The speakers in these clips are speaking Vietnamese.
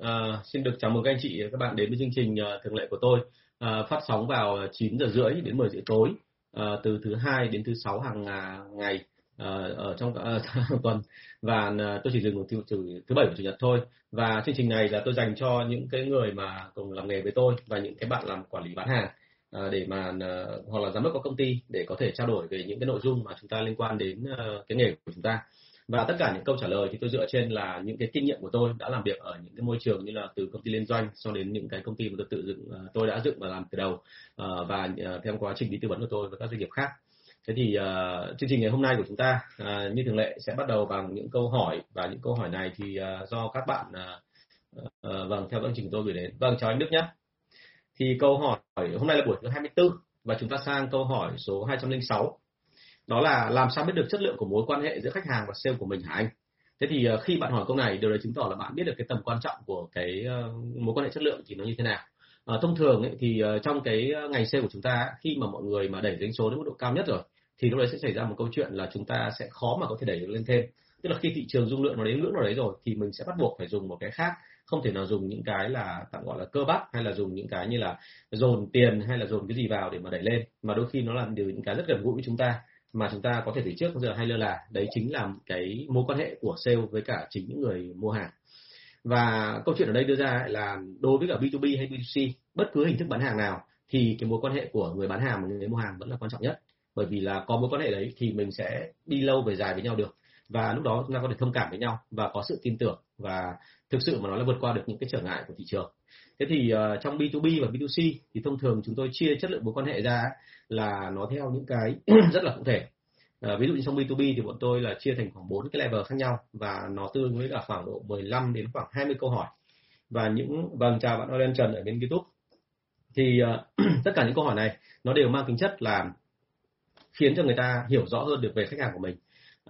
À, xin được chào mừng các anh chị các bạn đến với chương trình uh, thường lệ của tôi. Uh, phát sóng vào 9 giờ rưỡi đến 10 giờ tối uh, từ thứ hai đến thứ sáu hàng uh, ngày uh, ở trong uh, tuần. Và uh, tôi chỉ dừng từ, thứ thứ bảy và chủ nhật thôi. Và chương trình này là tôi dành cho những cái người mà cùng làm nghề với tôi và những cái bạn làm quản lý bán hàng uh, để mà uh, hoặc là giám đốc có công ty để có thể trao đổi về những cái nội dung mà chúng ta liên quan đến uh, cái nghề của chúng ta và tất cả những câu trả lời thì tôi dựa trên là những cái kinh nghiệm của tôi đã làm việc ở những cái môi trường như là từ công ty liên doanh cho đến những cái công ty mà tôi tự dựng ờ, tôi đã dựng và làm từ đầu ờ, và ờ, theo quá trình đi tư vấn của tôi với các doanh nghiệp khác. Thế thì uh, chương trình ngày hôm nay của chúng ta uh, như thường lệ sẽ bắt đầu bằng những câu hỏi và những câu hỏi này thì uh, do các bạn uh, uh, vâng theo chương trình tôi gửi đến. Vâng chào anh Đức nhé. Thì câu hỏi hôm nay là buổi thứ 24 và chúng ta sang câu hỏi số 206 đó là làm sao biết được chất lượng của mối quan hệ giữa khách hàng và sale của mình hả anh? Thế thì ờ, khi bạn hỏi câu này điều đấy chứng tỏ là bạn biết được cái tầm quan trọng của cái ờ, mối quan hệ chất lượng thì nó như thế nào. À, thông thường ấy, thì trong cái ngành sale của chúng ta khi mà mọi người mà đẩy doanh số đến mức độ cao nhất rồi thì lúc đấy sẽ xảy ra một câu chuyện là chúng ta sẽ khó mà có thể đẩy được lên thêm. Tức là khi thị trường dung lượng nó đến ngưỡng nào đấy rồi thì mình sẽ bắt buộc phải dùng một cái khác. Không thể nào dùng những cái là tạm gọi là cơ bắp hay là dùng những cái như là dồn tiền hay là dồn cái gì vào để mà đẩy lên. Mà đôi khi nó là điều những cái rất gần gũi với chúng ta mà chúng ta có thể từ trước giờ hay lơ là, đấy chính là cái mối quan hệ của sale với cả chính những người mua hàng. Và câu chuyện ở đây đưa ra là đối với cả B2B hay B2C bất cứ hình thức bán hàng nào thì cái mối quan hệ của người bán hàng và người mua hàng vẫn là quan trọng nhất. Bởi vì là có mối quan hệ đấy thì mình sẽ đi lâu về dài với nhau được. Và lúc đó chúng ta có thể thông cảm với nhau và có sự tin tưởng và thực sự mà nói là vượt qua được những cái trở ngại của thị trường thế thì uh, trong B2B và B2C thì thông thường chúng tôi chia chất lượng mối quan hệ ra là nó theo những cái rất là cụ thể. Uh, ví dụ như trong B2B thì bọn tôi là chia thành khoảng bốn cái level khác nhau và nó tương với cả khoảng độ 15 đến khoảng 20 câu hỏi. Và những vâng chào bạn olen Trần ở bên YouTube. Thì uh, tất cả những câu hỏi này nó đều mang tính chất là khiến cho người ta hiểu rõ hơn được về khách hàng của mình.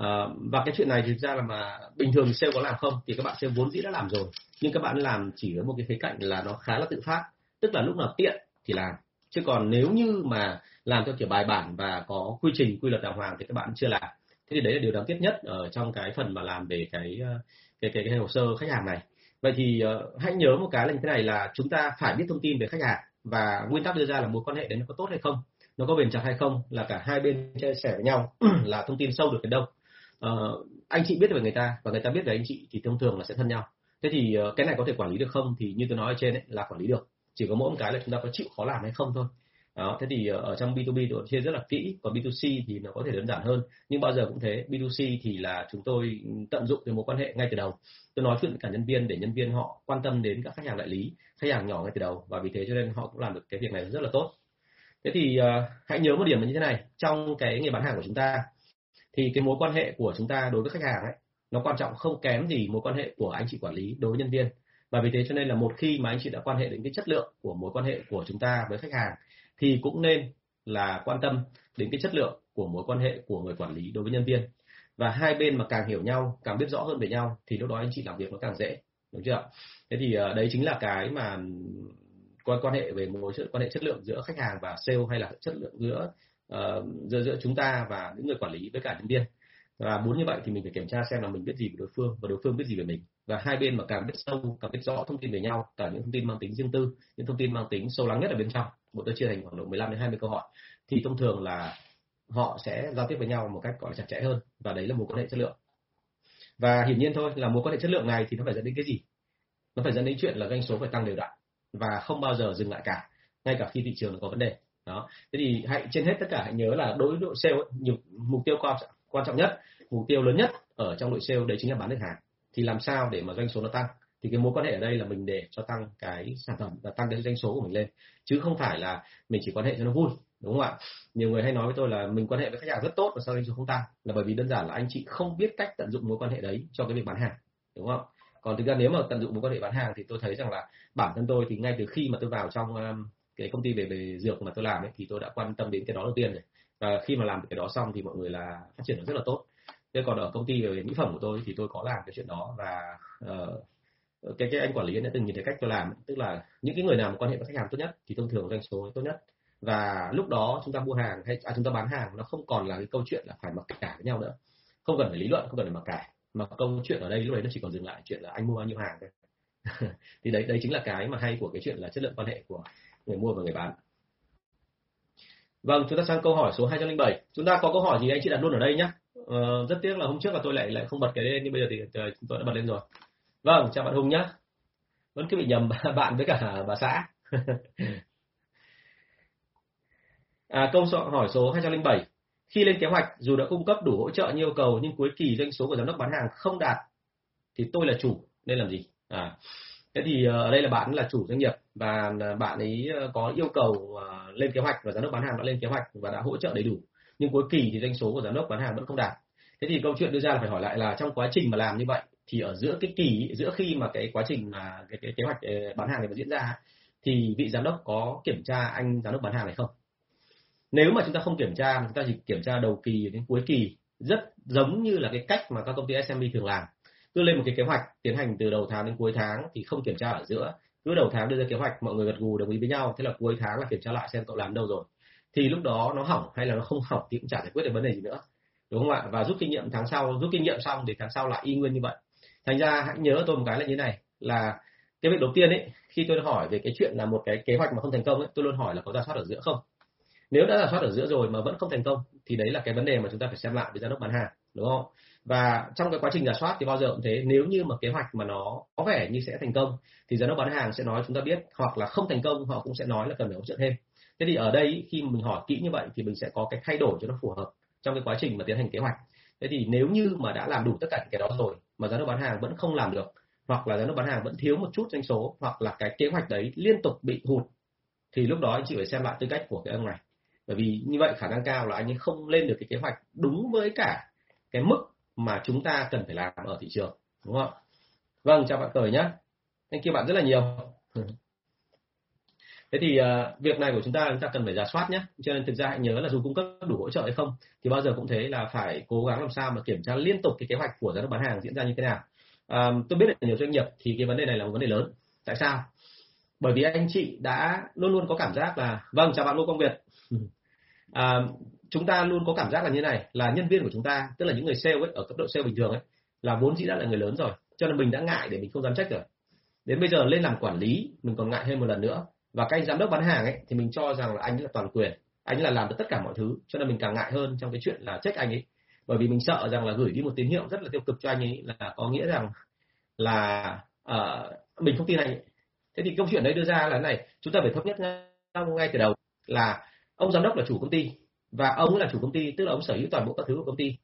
Uh, và cái chuyện này thực ra là mà bình thường sale có làm không thì các bạn sale vốn dĩ đã làm rồi nhưng các bạn làm chỉ ở một cái khía cạnh là nó khá là tự phát tức là lúc nào tiện thì làm. Chứ còn nếu như mà làm theo kiểu bài bản và có quy trình quy luật đàng hoàng thì các bạn chưa làm. Thế thì đấy là điều đáng tiếc nhất ở trong cái phần mà làm về cái cái cái, cái hồ sơ khách hàng này. Vậy thì uh, hãy nhớ một cái là như thế này là chúng ta phải biết thông tin về khách hàng và nguyên tắc đưa ra là mối quan hệ đấy nó có tốt hay không nó có bền chặt hay không là cả hai bên chia sẻ với nhau là thông tin sâu được đến đâu. Uh, anh chị biết về người ta và người ta biết về anh chị thì thông thường là sẽ thân nhau thế thì ờ, cái này có thể quản lý được không? Thì như tôi nói ở trên ấy, là quản lý được. Chỉ có mỗi một cái là chúng ta có chịu khó làm hay không thôi. Đó thế thì ờ, ở trong B2B tôi chia rất là kỹ. Còn B2C thì nó có thể đơn giản hơn. Nhưng bao giờ cũng thế B2C thì là chúng tôi tận dụng cái mối quan hệ ngay từ đầu. Tôi nói chuyện với cả nhân viên để nhân viên họ quan tâm đến các khách hàng đại lý khách hàng nhỏ ngay từ đầu. Và vì thế cho nên họ cũng làm được cái việc này rất là tốt. Thế thì uh, hãy nhớ một điểm là như thế này. Trong cái nghề bán hàng của chúng ta thì cái mối quan hệ của chúng ta đối với khách hàng ấy nó quan trọng không kém gì mối quan hệ của anh chị quản lý đối với nhân viên. Và vì thế cho nên là một khi mà anh chị đã quan hệ đến cái chất lượng của mối quan hệ của chúng ta với khách hàng thì cũng nên là quan tâm đến cái chất lượng của mối quan hệ của người quản lý đối với nhân viên. Và hai bên mà càng hiểu nhau càng biết rõ hơn về nhau thì lúc đó anh chị làm việc nó càng dễ đúng chưa thế thì ờ, đấy chính là cái mà quan quan hệ về mối quan hệ chất lượng giữa khách hàng và sale hay là chất lượng giữa uh, giữa giữa chúng ta và những người quản lý với cả nhân viên và muốn như vậy thì mình phải kiểm tra xem là mình biết gì về đối phương và đối phương biết gì về mình. Và hai bên mà càng biết sâu, càng biết rõ thông tin về nhau, cả những thông tin mang tính riêng tư, những thông tin mang tính sâu lắng nhất ở bên trong bộ tôi chia thành khoảng độ 15 đến 20 câu hỏi, thì thông thường là họ sẽ giao tiếp với nhau một cách, gọi là, chặt chẽ hơn, và đấy là mối quan hệ chất lượng. Và hiển nhiên thôi, là mối quan hệ chất lượng này thì nó phải dẫn đến cái gì? Nó phải dẫn đến chuyện là doanh số phải tăng đều đặn và không bao giờ dừng lại cả, ngay cả khi thị trường có vấn đề. Đó. Thế thì hãy, trên hết tất cả hãy nhớ là đối với đội sale nhiều mục tiêu của quan trọng nhất, mục tiêu lớn nhất ở trong đội sale đấy chính là bán được hàng. Thì làm sao để mà doanh số nó tăng? Thì cái mối quan hệ ở đây là mình để cho tăng cái sản phẩm và tăng cái doanh số của mình lên. Chứ không phải là mình chỉ quan hệ cho nó vui, đúng không ạ? Nhiều người hay nói với tôi là mình quan hệ với khách hàng rất tốt và sao doanh số không tăng? Là bởi vì đơn giản là anh chị không biết cách tận dụng mối quan hệ đấy cho cái việc bán hàng, đúng không? Còn thực ra nếu mà tận dụng mối quan hệ bán hàng thì tôi thấy rằng là bản thân tôi thì ngay từ khi mà tôi vào trong um, cái công ty về về dược mà tôi làm ấy thì tôi đã quan tâm đến cái đó đầu tiên rồi và khi mà làm cái đó xong thì mọi người là phát triển rất là tốt. Thế còn ở công ty về mỹ phẩm của tôi thì tôi có làm cái chuyện đó và uh, cái cái anh quản lý đã từng nhìn thấy cách tôi làm tức là những cái người nào mà quan hệ với khách hàng tốt nhất thì thông thường doanh số tốt nhất. Và lúc đó chúng ta mua hàng hay à, chúng ta bán hàng nó không còn là cái câu chuyện là phải mặc cả với nhau nữa. Không cần phải lý luận không cần phải mặc cả. Mà câu chuyện ở đây lúc đấy nó chỉ còn dừng lại chuyện là anh mua bao nhiêu hàng thôi. Thì đấy đấy chính là cái mà hay của cái chuyện là chất lượng quan hệ của người mua và người bán vâng chúng ta sang câu hỏi số 207 chúng ta có câu hỏi gì anh chị đặt luôn ở đây nhé ờ, rất tiếc là hôm trước là tôi lại lại không bật cái lên nhưng bây giờ thì uh, chúng tôi đã bật lên rồi. Vâng chào bạn hùng nhé vẫn cứ bị nhầm bạn với cả bà xã. À, câu hỏi số 207 khi lên kế hoạch dù đã cung cấp đủ hỗ trợ như yêu cầu nhưng cuối kỳ doanh số của giám đốc bán hàng không đạt thì tôi là chủ nên làm gì? À thế thì ở đây là bạn là chủ doanh nghiệp và ờ, bạn ấy ờ, có yêu cầu lên kế hoạch và giám đốc bán hàng đã lên kế hoạch và đã hỗ trợ đầy đủ. Nhưng cuối kỳ thì doanh số của giám đốc bán hàng vẫn không đạt. Thế thì câu chuyện đưa ra là phải hỏi lại là trong quá trình mà làm như vậy thì ở giữa cái kỳ giữa khi mà cái quá trình mà cái, cái kế hoạch bán hàng này mà diễn ra thì vị giám đốc có kiểm tra anh giám đốc bán hàng này không? Nếu mà chúng ta không kiểm tra chúng ta chỉ kiểm tra đầu kỳ đến cuối kỳ rất giống như là cái cách mà các công ty SMB thường làm cứ lên một cái kế hoạch tiến hành từ đầu tháng đến cuối tháng thì không kiểm tra ở giữa. Cứ đầu tháng đưa ra kế hoạch, mọi người gật gù, đồng ý với nhau. Thế là cuối tháng là kiểm tra lại xem cậu làm đâu rồi. Thì lúc đó nó hỏng hay là nó không hỏng thì cũng chả giải quyết được vấn đề gì nữa. Đúng không ạ? Và rút kinh nghiệm tháng sau, rút kinh nghiệm xong thì tháng sau lại y nguyên như vậy. Thành ra hãy nhớ tôi một cái là như này, là cái việc đầu tiên ấy, khi tôi hỏi về cái chuyện là một cái kế hoạch mà không thành công ấy, tôi luôn hỏi là có ra soát ở giữa không? Nếu đã giả soát ở giữa rồi mà vẫn không thành công, thì đấy là cái vấn đề mà chúng ta phải xem lại với giám đốc bán hàng, đúng không? Và trong cái quá trình giả soát thì bao giờ cũng thế. Nếu như mà kế hoạch mà nó có vẻ như sẽ thành công, thì giám đốc bán hàng sẽ nói chúng ta biết. Hoặc là không thành công, họ cũng sẽ nói là cần phải hỗ trợ thêm. Thế thì ở đây, khi mình hỏi kỹ như vậy, thì mình sẽ có cái thay đổi cho nó phù hợp trong cái quá trình mà tiến hành kế hoạch. Thế thì nếu như mà đã làm đủ tất cả cái đó rồi, mà giám đốc bán hàng vẫn không làm được, hoặc là giám đốc bán hàng vẫn thiếu một chút doanh số, hoặc là cái kế hoạch đấy liên tục bị hụt, thì lúc đó anh chị phải xem lại tư cách của cái ông này. Bởi vì như vậy khả năng cao là anh ấy không lên được cái kế hoạch đúng với cả cái mức mà chúng ta cần phải làm ở thị trường đúng không vâng chào bạn cởi nhé anh kia bạn rất là nhiều. Thế thì uh, việc này của chúng ta chúng ta cần phải giả soát nhé cho nên thực ra hãy nhớ là dù cung cấp đủ hỗ trợ hay không thì bao giờ cũng thế là phải cố gắng làm sao mà kiểm tra liên tục cái kế hoạch của giám đốc bán hàng diễn ra như thế nào. Uh, tôi biết là nhiều doanh nghiệp thì cái vấn đề này là một vấn đề lớn. Tại sao? Bởi vì anh chị đã luôn luôn có cảm giác là vâng chào bạn Ngô Công Việt. Uh, chúng ta luôn có cảm giác là như này là nhân viên của chúng ta tức là những người sale ấy ở cấp độ sale bình thường ấy là vốn dĩ đã là người lớn rồi cho nên mình đã ngại để mình không dám trách rồi. Đến bây giờ lên làm quản lý mình còn ngại thêm một lần nữa. Và cái anh giám đốc bán hàng ấy thì mình cho rằng là anh ấy là toàn quyền anh ấy là làm được tất cả mọi thứ cho nên mình càng ngại hơn trong cái chuyện là trách anh ấy. Bởi vì mình sợ rằng là gửi đi một tín hiệu rất là tiêu cực cho anh ấy là có nghĩa rằng là uh, mình không tin anh ấy. thế thì câu chuyện đấy đưa ra là này chúng ta phải thống nhất ngay ngay từ đầu là ông giám đốc là chủ công ty và ông là chủ công ty tức là ông sở hữu toàn bộ các thứ của công ty.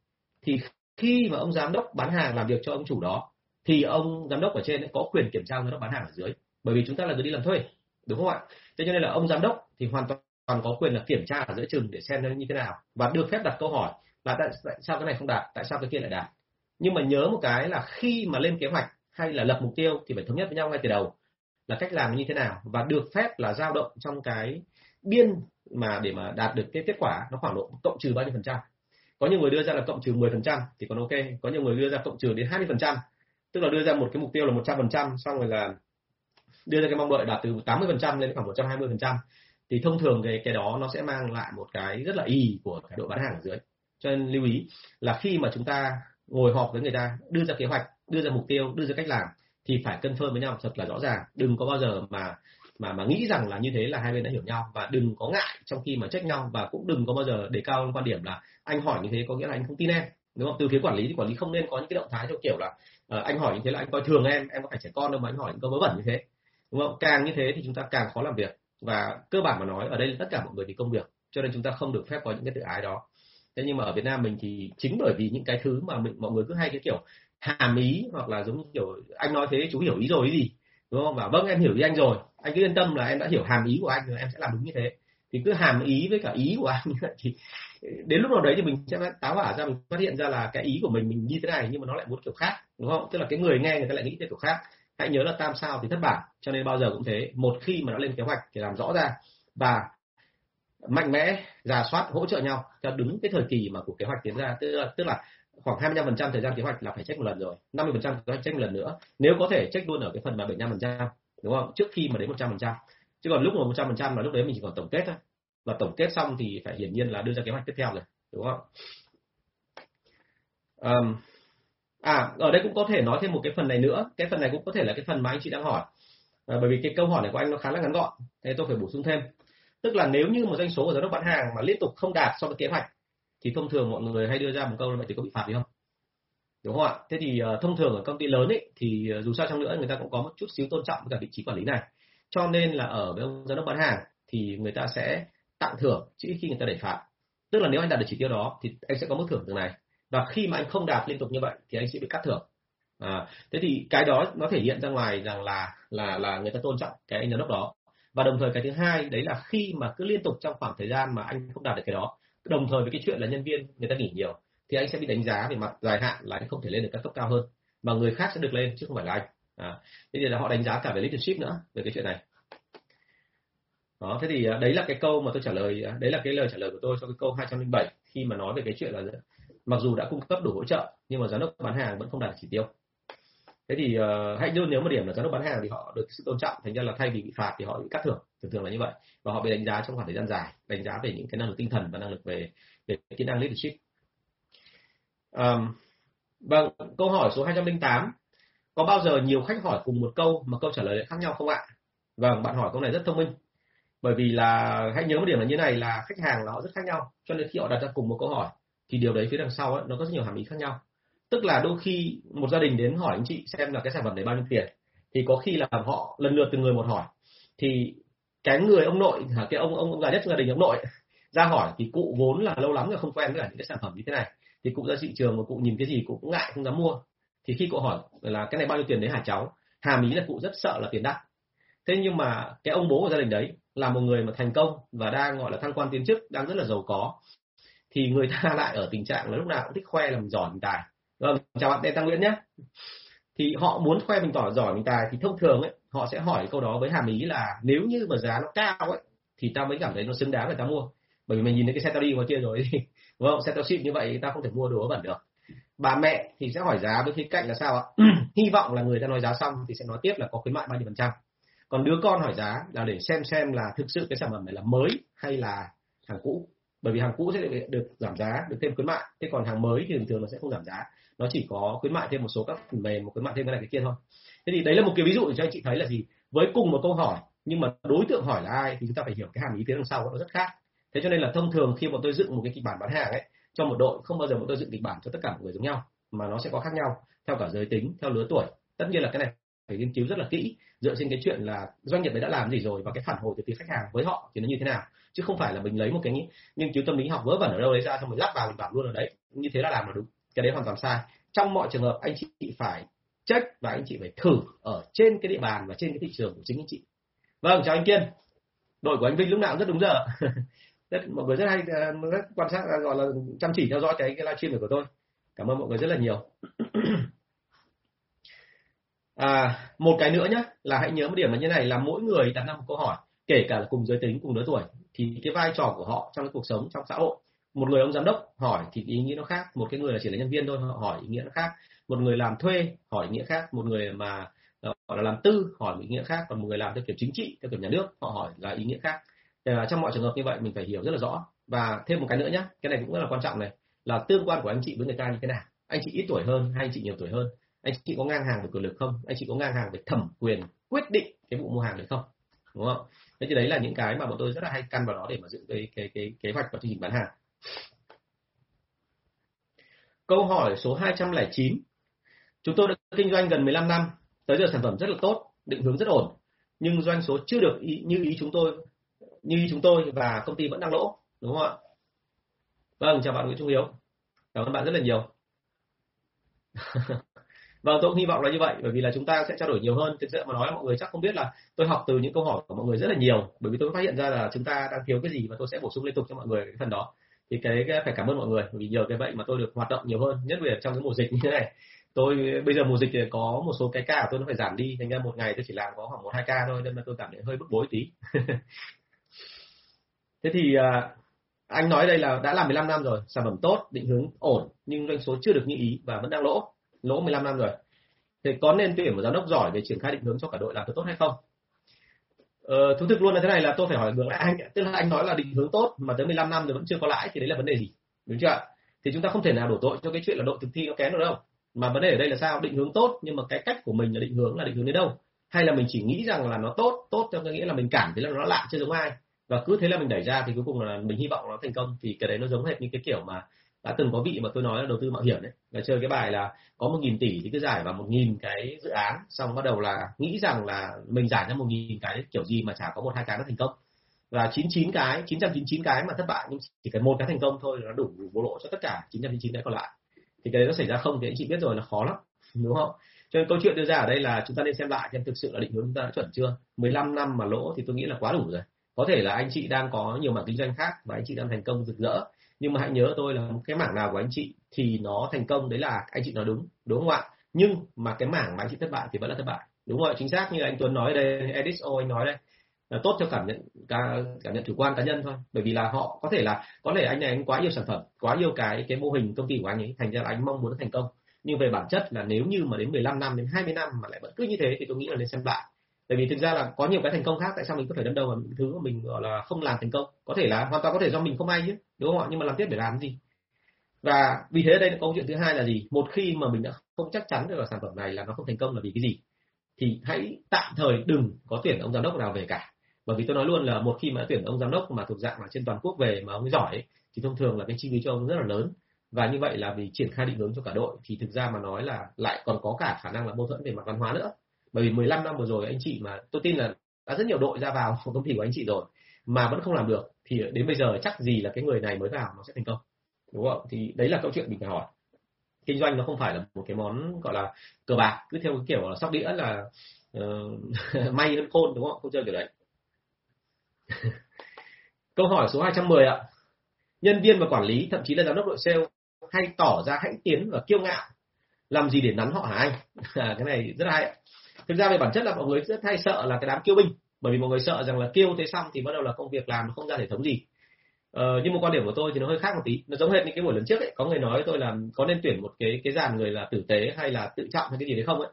Thì khi mà ông giám đốc bán hàng làm việc cho ông chủ đó thì ông giám đốc ở trên có quyền kiểm tra giám đốc bán hàng ở dưới. Bởi vì chúng ta là người đi làm thuê đúng không ạ? Thế cho nên là ông giám đốc thì hoàn toàn có quyền là kiểm tra ở giữa chừng để xem nó như thế nào. Và được phép đặt câu hỏi là tại, tại sao cái này không đạt tại sao cái kia lại đạt. Nhưng mà nhớ một cái là khi mà lên kế hoạch hay là lập mục tiêu thì phải thống nhất với nhau ngay từ đầu là cách làm như thế nào. Và được phép là dao động trong cái biên mà để mà đạt được cái kết quả nó khoảng độ cộng trừ bao nhiêu phần trăm. Có nhiều người đưa ra là cộng trừ 10 phần trăm thì còn ok. Có nhiều người đưa ra cộng trừ đến 20 phần trăm. Tức là đưa ra một cái mục tiêu là 100 phần trăm, xong rồi là đưa ra cái mong đợi đạt từ 80 phần trăm lên khoảng 120 phần trăm. Thì thông thường cái cái đó nó sẽ mang lại một cái rất là y của cái đội bán hàng ở dưới. Cho nên lưu ý là khi mà chúng ta ngồi họp với người ta, đưa ra kế hoạch, đưa ra mục tiêu, đưa ra cách làm thì phải cân phơi với nhau thật là rõ ràng. Đừng có bao giờ mà mà mà nghĩ rằng là như thế là hai bên đã hiểu nhau và đừng có ngại trong khi mà trách nhau và cũng đừng có bao giờ đề cao quan điểm là anh hỏi như thế có nghĩa là anh không tin em đúng không? Từ phía quản lý thì quản lý không nên có những cái động thái theo kiểu là uh, anh hỏi như thế là anh coi thường em em có phải trẻ con đâu mà anh hỏi những câu vớ vẩn như thế đúng không? Càng như thế thì chúng ta càng khó làm việc và cơ bản mà nói ở đây là tất cả mọi người thì công việc cho nên chúng ta không được phép có những cái tự ái đó. Thế nhưng mà ở Việt Nam mình thì chính bởi vì những cái thứ mà mình mọi người cứ hay cái kiểu hàm ý hoặc là giống như kiểu anh nói thế chú hiểu ý rồi gì? Đúng không? Và vâng em hiểu ý anh rồi. Anh cứ yên tâm là em đã hiểu hàm ý của anh rồi em sẽ làm đúng như thế. Thì cứ hàm ý với cả ý của anh thì đến lúc nào đấy thì mình sẽ táo hỏa ra mình phát hiện ra là cái ý của mình mình như thế này nhưng mà nó lại muốn kiểu khác đúng không? Tức là cái người nghe người ta lại nghĩ theo kiểu khác. Hãy nhớ là tam sao thì thất bản cho nên bao giờ cũng thế. Một khi mà đã lên kế hoạch thì làm rõ ra và mạnh mẽ giả soát hỗ trợ nhau theo đúng cái thời kỳ mà của kế hoạch tiến ra. Tức là, tức là khoảng 25% thời gian kế hoạch là phải check một lần rồi. 50% kế hoạch check một lần nữa. Nếu có thể check luôn ở cái phần mà 75% đúng không? Trước khi mà đến 100% chứ còn lúc mà 100% là lúc đấy mình chỉ còn tổng kết thôi. Và tổng kết xong thì phải hiển nhiên là đưa ra kế hoạch tiếp theo rồi đúng không? Um, à ở đây cũng có thể nói thêm một cái phần này nữa. Cái phần này cũng có thể là cái phần mà anh chị đang hỏi. À, bởi vì cái câu hỏi này của anh nó khá là ngắn gọn. Thế tôi phải bổ sung thêm. Tức là nếu như một doanh số của giám đốc bán hàng mà liên tục không đạt so với kế hoạch thì thông thường mọi người hay đưa ra một câu là vậy thì có bị phạt gì không? Đúng không ạ? Thế thì uh, thông thường ở công ty lớn ấy thì uh, dù sao chăng nữa người ta cũng có một chút xíu tôn trọng với cả vị trí quản lý này. Cho nên là ở với ông giám đốc bán hàng thì người ta sẽ tặng thưởng chứ khi người ta đẩy phạt. Tức là nếu anh đạt được chỉ tiêu đó thì anh sẽ có mức thưởng từ này. Và khi mà anh không đạt liên tục như vậy thì anh sẽ bị cắt thưởng. À, thế thì cái đó nó thể hiện ra ngoài rằng là là là người ta tôn trọng cái anh giám đốc đó. Và đồng thời cái thứ hai đấy là khi mà cứ liên tục trong khoảng thời gian mà anh không đạt được cái đó đồng thời với cái chuyện là nhân viên người ta nghỉ nhiều thì anh sẽ bị đánh giá về mặt dài hạn là anh không thể lên được các cấp cao hơn mà người khác sẽ được lên chứ không phải là anh. À, thế thì là họ đánh giá cả về leadership nữa về cái chuyện này. Đó thế thì à, đấy là cái câu mà tôi trả lời à, đấy là cái lời trả lời của tôi cho cái câu 207 khi mà nói về cái chuyện là mặc dù đã cung cấp đủ hỗ trợ nhưng mà giám đốc bán hàng vẫn không đạt chỉ tiêu thế thì uh, hãy nhớ nếu một điểm là giám đốc bán hàng thì họ được sự tôn trọng thành ra là thay vì bị phạt thì họ bị cắt thưởng thường thường là như vậy. Và họ bị đánh giá trong khoảng thời gian dài đánh giá về những cái năng lực tinh thần và năng lực về về kỹ năng leadership. Um, vâng câu hỏi số 208 có bao giờ nhiều khách hỏi cùng một câu mà câu trả lời lại khác nhau không ạ? Vâng bạn hỏi câu này rất thông minh. Bởi vì là hãy nhớ một điểm là như này là khách hàng là họ rất khác nhau cho nên khi họ đặt ra cùng một câu hỏi thì điều đấy phía đằng sau ấy, nó có rất nhiều hàm ý khác nhau tức là đôi khi một gia đình đến hỏi anh chị xem là cái sản phẩm này bao nhiêu tiền thì có khi là họ lần lượt từng người một hỏi. Thì cái người ông nội cái ông ông, ông già nhất trong gia đình ông nội ra hỏi thì cụ vốn là lâu lắm rồi không quen với cả những cái sản phẩm như thế này. Thì cụ ra thị trường mà cụ nhìn cái gì cụ cũng ngại không dám mua. Thì khi cụ hỏi là cái này bao nhiêu tiền đấy hả cháu? Hàm ý là cụ rất sợ là tiền đắt. Thế nhưng mà cái ông bố của gia đình đấy là một người mà thành công và đang gọi là thăng quan tiến chức đang rất là giàu có. Thì người ta lại ở tình trạng là lúc nào cũng thích khoe là mình giỏi mình tài vâng chào bạn Delta Nguyễn nhé. Thì họ muốn khoe mình tỏ giỏi mình tài thì thông thường ấy, họ sẽ hỏi câu đó với hàm ý là nếu như mà giá nó cao ấy, thì tao mới cảm thấy nó xứng đáng để tao mua. Bởi vì mình nhìn thấy cái xe tao đi ngoài kia rồi. Đúng vâng, không xe tao xịn như vậy, tao không thể mua đồ bẩn được. Bà mẹ thì sẽ hỏi giá với khía cạnh là sao ạ? Hy vọng là người ta nói giá xong thì sẽ nói tiếp là có khuyến mại bao nhiêu phần trăm. Còn đứa con hỏi giá là để xem xem là thực sự cái sản phẩm này là mới hay là hàng cũ. Bởi vì hàng cũ sẽ được giảm giá, được thêm khuyến mại. Thế còn hàng mới thì thường thường nó sẽ không giảm giá nó chỉ có khuyến mại thêm một số các phần mềm, một khuyến mại thêm cái này cái kia thôi. Thế thì đấy là một cái ví dụ để cho anh chị thấy là gì? Với cùng một câu hỏi, nhưng mà đối tượng hỏi là ai thì chúng ta phải hiểu cái hàm ý phía đằng sau nó rất khác. Thế cho nên là thông thường khi bọn tôi dựng một cái kịch bản bán hàng ấy, cho một đội, không bao giờ bọn tôi dựng kịch bản cho tất cả mọi người giống nhau, mà nó sẽ có khác nhau theo cả giới tính, theo lứa tuổi. Tất nhiên là cái này phải nghiên cứu rất là kỹ, dựa trên cái chuyện là doanh nghiệp đấy đã làm gì rồi và cái phản hồi từ phía khách hàng với họ thì nó như thế nào. Chứ không phải là mình lấy một cái nghiên cứu tâm lý học vớ vẩn ở đâu đấy ra xong mình lắp vào mình bảo luôn ở đấy, như thế là làm là đúng cái đấy hoàn toàn sai. Trong mọi trường hợp anh chị phải check và anh chị phải thử ở trên cái địa bàn và trên cái thị trường của chính anh chị. Vâng chào anh kiên. Đội của anh vinh lúc nào cũng rất đúng giờ. Rất mọi người rất hay à, rất quan sát à, gọi là chăm chỉ theo dõi cái cái livestream của tôi. Cảm ơn mọi người rất là nhiều. À, một cái nữa nhé là hãy nhớ một điểm là như này là mỗi người đặt ra một câu hỏi kể cả là cùng giới tính cùng lứa tuổi thì cái vai trò của họ trong cái cuộc sống trong xã hội một người ông giám đốc hỏi thì ý nghĩa nó khác. Một cái người là chỉ là nhân viên thôi họ hỏi ý nghĩa nó khác. Một người làm thuê hỏi ý nghĩa khác. Một người mà ờ, gọi là làm tư hỏi ý nghĩa khác. Còn một người làm theo kiểu chính trị theo kiểu nhà nước họ hỏi là ý nghĩa khác. À, trong mọi trường hợp như vậy mình phải hiểu rất là rõ. Và thêm một cái nữa nhé cái này cũng rất là quan trọng này là tương quan của anh chị với người ta như thế nào. Anh chị ít tuổi hơn hay anh chị nhiều tuổi hơn? Anh chị có ngang hàng về quyền lực không? Anh chị có ngang hàng về thẩm quyền quyết định cái vụ mua hàng đấy không? Đúng không? Thế thì đấy là những cái mà bọn tôi rất là hay căn vào đó để mà dựng cái cái cái kế hoạch và chương trình bán hàng câu hỏi số 209 chúng tôi đã kinh doanh gần 15 năm tới giờ sản phẩm rất là tốt định hướng rất ổn nhưng doanh số chưa được ý, như ý chúng tôi như ý chúng tôi và công ty vẫn đang lỗ đúng không ạ vâng chào bạn Nguyễn Trung Hiếu cảm ơn bạn rất là nhiều Vâng, tôi cũng hy vọng là như vậy bởi vì là chúng ta sẽ trao đổi nhiều hơn. Thực sự mà nói mọi người chắc không biết là tôi học từ những câu hỏi của mọi người rất là nhiều bởi vì tôi phát hiện ra là chúng ta đang thiếu cái gì và tôi sẽ bổ sung liên tục cho mọi người cái phần đó. Thì cái, cái phải cảm ơn mọi người vì nhờ cái vậy mà tôi được hoạt động nhiều hơn, nhất là trong cái mùa dịch như thế này. Tôi bây giờ mùa dịch thì có một số cái ca của tôi nó phải giảm đi, thành ra một ngày tôi chỉ làm có khoảng một hai ca thôi nên là tôi cảm thấy hơi bức bối tí. thế thì à, anh nói đây là đã làm 15 năm rồi, sản phẩm tốt, định hướng ổn nhưng doanh số chưa được như ý và vẫn đang lỗ lỗ 15 năm rồi thì có nên tuyển một giám đốc giỏi để triển khai định hướng cho cả đội làm thật tốt hay không ờ, thú thực luôn là thế này là tôi phải hỏi ngược lại anh tức là anh nói là định hướng tốt mà tới 15 năm rồi vẫn chưa có lãi thì đấy là vấn đề gì? Đúng chưa thì chúng ta không thể nào đổ tội cho cái chuyện là đội thực thi nó kém được đâu. Mà vấn đề ở đây là sao? Định hướng tốt nhưng mà cái cách của mình là định hướng là định hướng đến đâu? Hay là mình chỉ nghĩ rằng là nó tốt tốt theo cái nghĩa là mình cảm thấy là nó lạ chưa giống ai? Và cứ thế là mình đẩy ra thì cuối cùng là mình hy vọng nó thành công thì cái đấy nó giống hệt như cái kiểu mà đã từng có vị mà tôi nói là đầu tư mạo hiểm đấy. Là chơi cái bài là có một nghìn tỷ thì cứ giải vào một nghìn cái dự án, xong bắt đầu là nghĩ rằng là mình giải ra một nghìn cái kiểu gì mà chả có một hai cái nó thành công. Và 99 cái 999 cái mà thất bại, nhưng chỉ cần một cái thành công thôi là nó đủ vô lộ cho tất cả 999 cái còn lại. Thì cái đấy nó xảy ra không thì anh chị biết rồi là khó lắm, đúng không? Cho nên câu chuyện đưa ra ở đây là chúng ta nên xem lại xem thực sự là định hướng chúng ta đã chuẩn chưa. 15 năm mà lỗ thì tôi nghĩ là quá đủ rồi. Có thể là anh chị đang có nhiều mảng kinh doanh khác và anh chị đang thành công rực rỡ nhưng mà hãy nhớ tôi là cái mảng nào của anh chị thì nó thành công, đấy là anh chị nói đúng đúng không ạ? Nhưng mà cái mảng mà anh chị thất bại thì vẫn là thất bại. Đúng rồi, chính xác như anh Tuấn nói đây Edison anh nói đây. Là tốt cho cảm nhận cảm nhận chủ quan cá nhân thôi. Bởi vì là họ, có thể là, có thể anh này anh quá yêu sản phẩm, quá yêu cái cái mô hình công ty của anh ấy, thành ra là anh mong muốn thành công. Nhưng về bản chất là nếu như mà đến 15 năm, đến 20 năm mà lại vẫn cứ như thế thì tôi nghĩ là nên xem lại tại vì thực ra là có nhiều cái thành công khác tại sao mình có thể đâm đầu vào những thứ mà mình gọi là không làm thành công? Có thể là hoàn toàn có thể do mình không ai chứ đúng không ạ? Nhưng mà làm tiếp để làm gì? Và vì thế đây là câu chuyện thứ hai là gì? Một khi mà mình đã không chắc chắn được là sản phẩm này là nó không thành công là vì cái gì thì hãy tạm thời đừng có tuyển ông giám đốc nào về cả. Bởi vì tôi nói luôn là một khi mà tuyển ông giám đốc mà thuộc dạng là trên toàn quốc về mà ông ấy giỏi ấy, thì thông thường là cái chi phí cho ông rất là lớn. Và như vậy là vì triển khai định hướng cho cả đội thì thực ra mà nói là lại còn có cả khả năng là mâu thuẫn về mặt văn hóa nữa bởi vì 15 năm vừa rồi anh chị mà tôi tin là đã rất nhiều đội ra vào công ty của anh chị rồi mà vẫn không làm được thì đến bây giờ chắc gì là cái người này mới vào nó sẽ thành công. Đúng không? Thì đấy là câu chuyện mình phải hỏi kinh doanh nó không phải là một cái món gọi là cờ bạc cứ theo cái kiểu là sóc đĩa là uh, may hơn khôn đúng không? Không chơi kiểu đấy. Câu hỏi số 210 ạ. Nhân viên và quản lý thậm chí là giám đốc đội sale hay tỏ ra hãnh tiến và kiêu ngạo làm gì để nắn họ hả anh? À, cái này rất hay thực ra về bản chất là mọi người rất hay sợ là cái đám kiêu binh. Bởi vì mọi người sợ rằng là kêu thế xong thì bắt đầu là công việc làm nó không ra hệ thống gì. Ờ, nhưng một quan điểm của tôi thì nó hơi khác một tí. Nó giống hệt như cái buổi lần trước ấy. Có người nói với tôi là có nên tuyển một cái cái dàn người là tử tế hay là tự trọng hay cái gì đấy không ấy.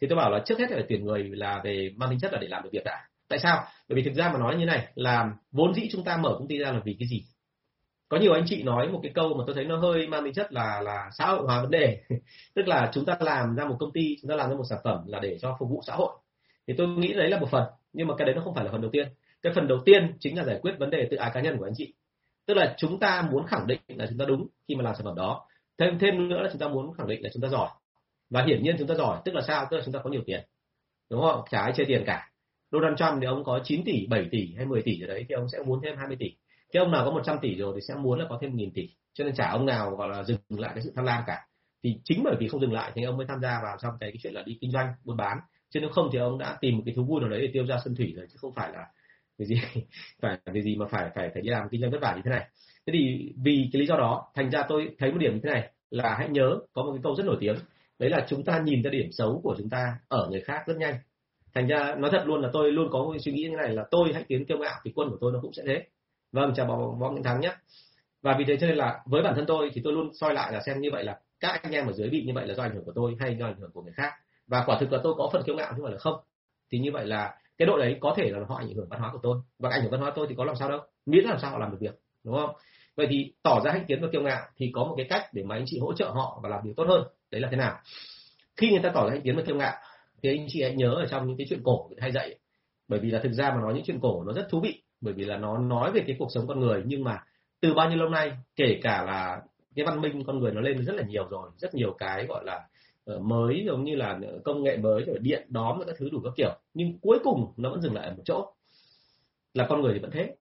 Thì tôi bảo là trước hết phải tuyển người là về mang tính chất là để làm được việc đã. Tại sao? Bởi vì thực ra mà nói như này là vốn dĩ chúng ta mở công ty ra là vì cái gì? Có nhiều anh chị nói một cái câu mà tôi thấy nó hơi mang tính chất là là xã hội hóa vấn đề. Tức là chúng ta làm ra một công ty, chúng ta làm ra một sản phẩm là để cho phục vụ xã hội. Thì tôi nghĩ đấy là một phần, nhưng mà cái đấy nó không phải là phần đầu tiên. Cái phần đầu tiên chính là giải quyết vấn đề tự ái cá nhân của anh chị. Tức là chúng ta muốn khẳng định là chúng ta đúng khi mà làm sản phẩm đó. Thêm thêm nữa là chúng ta muốn khẳng định là chúng ta giỏi. Và hiển nhiên chúng ta giỏi, tức là sao? Tức là chúng ta có nhiều tiền. Đúng không? Chả ai chơi tiền cả. Donald Trump thì ông có 9 tỷ 7 tỷ hay 10 tỷ ở đấy thì ông sẽ muốn thêm 20 tỷ cái ông nào có 100 tỷ rồi thì sẽ muốn là có thêm nghìn tỷ. Cho nên chả ông nào gọi là dừng lại cái sự tham lam cả. Thì chính bởi vì không dừng lại thì ông mới tham gia vào trong cái, cái chuyện là đi kinh doanh buôn bán. Chứ nếu không thì ông đã tìm một cái thú vui nào đấy để tiêu ra sân thủy rồi chứ không phải là cái gì phải cái gì mà phải phải phải đi làm kinh doanh vất vả như thế này. Thế thì vì cái lý do đó thành ra tôi thấy một điểm như thế này là hãy nhớ có một cái câu rất nổi tiếng đấy là chúng ta nhìn ra điểm xấu của chúng ta ở người khác rất nhanh. Thành ra nói thật luôn là tôi luôn có một suy nghĩ như này là tôi hãy tiến kiêu ngạo thì quân của tôi nó cũng sẽ thế vâng chào bảo võ nguyễn thắng nhé. Và vì thế cho nên là với bản thân tôi thì tôi luôn soi lại là xem như vậy là các anh em ở dưới bị như vậy là do ảnh hưởng của tôi hay do ảnh hưởng của người khác. Và quả thực là tôi có phần kiêu ngạo nhưng mà là không. Thì như vậy là cái độ đấy có thể là họ ảnh hưởng văn hóa của tôi. Và ảnh hưởng văn hóa tôi thì có làm sao đâu. Miễn làm sao họ làm được việc, đúng không? Vậy thì tỏ ra hãnh kiến và kiêu ngạo thì có một cái cách để mà anh chị hỗ trợ họ và làm việc tốt hơn. Đấy là thế nào? Khi người ta tỏ ra hãnh kiến và kiêu ngạo thì anh chị hãy nhớ ở trong những cái chuyện cổ hay dạy. Bởi vì là thực ra mà nói những chuyện cổ nó rất thú vị bởi vì là nó nói về cái cuộc sống con người, nhưng mà từ bao nhiêu lâu nay, kể cả là cái văn minh con người nó lên rất là nhiều rồi, rất nhiều cái gọi là ờ, mới giống như là ờ, công nghệ mới rồi, điện, đóm các thứ đủ các kiểu, nhưng cuối cùng nó vẫn dừng lại ở một chỗ. Là con người thì vẫn thế,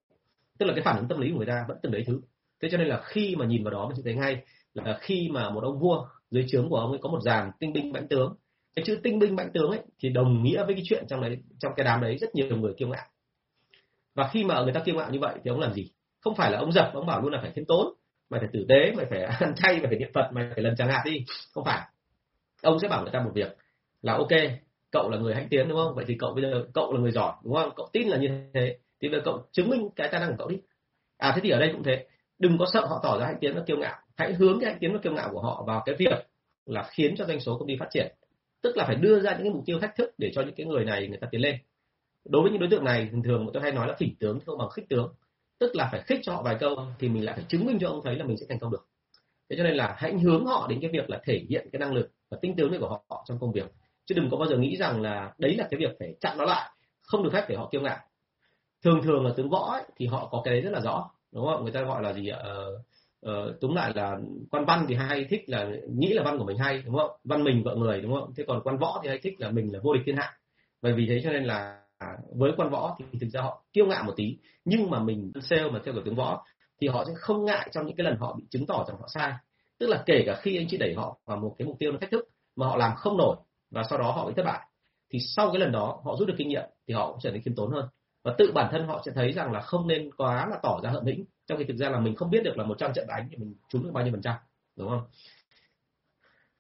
tức là cái phản ứng tâm lý của người ta vẫn từng đấy thứ. Thế cho nên là khi mà nhìn vào đó, mình sẽ thấy ngay là khi mà một ông vua dưới trướng của ông ấy có một dàn tinh binh mãnh tướng. Cái chữ tinh binh mãnh tướng ấy thì đồng nghĩa với cái chuyện trong đấy, trong cái đám đấy rất nhiều người kiêu ngạo và khi mà người ta kiêu ngạo như vậy thì ông làm gì? Không phải là ông dập ông bảo luôn là phải khiêm tốn mày phải tử tế mày phải ăn chay mày phải niệm phật mày phải lần chẳng hạn đi. Không phải. Ông sẽ bảo người ta một việc là, ok, cậu là người hãnh tiến, đúng không? Vậy thì cậu bây giờ, cậu là người giỏi, đúng không? Cậu tin là như thế, thì bây giờ cậu chứng minh cái tài năng của cậu đi. À thế thì ở đây cũng thế. Đừng có sợ họ tỏ ra hãnh tiến và kiêu ngạo. Hãy hướng cái hãnh tiến và kiêu ngạo của họ vào cái việc là khiến cho doanh số công ty phát triển. Tức là phải đưa ra những cái mục tiêu thách thức để cho những cái người này, người ta tiến lên đối với những đối tượng này thường thường tôi hay nói là phỉ tướng không bằng khích tướng. Tức là phải khích cho họ vài câu thì mình lại phải chứng minh cho ông thấy là mình sẽ thành công được. Thế cho nên là hãy hướng họ đến cái việc là thể hiện cái năng lực và tinh tướng của họ trong công việc. Chứ đừng có bao giờ nghĩ rằng là đấy là cái việc phải chặn nó lại không được phép để họ kiêu ngạo. Thường thường là tướng võ ấy, thì họ có cái đấy rất là rõ đúng không người ta gọi là gì ạ? Ờ, ờ đúng lại là quan văn thì hay thích là nghĩ là văn của mình hay đúng không văn mình vợ người đúng không thế còn quan võ thì hay thích là mình là vô địch thiên hạ. Bởi vì thế cho nên là À, với quan võ thì thực ra họ kiêu ngạo một tí, nhưng mà mình sale mà theo kiểu tướng võ thì họ sẽ không ngại trong những cái lần họ bị chứng tỏ rằng họ sai. Tức là kể cả khi anh chị đẩy họ vào một cái mục tiêu nó thách thức mà họ làm không nổi và sau đó họ bị thất bại, thì sau cái lần đó họ rút được kinh nghiệm thì họ cũng trở nên khiêm tốn hơn. Và tự bản thân họ sẽ thấy rằng là không nên quá là tỏ ra hận hĩnh, trong khi thực ra là mình không biết được là 100 trận đánh thì mình trúng được bao nhiêu phần trăm, đúng không?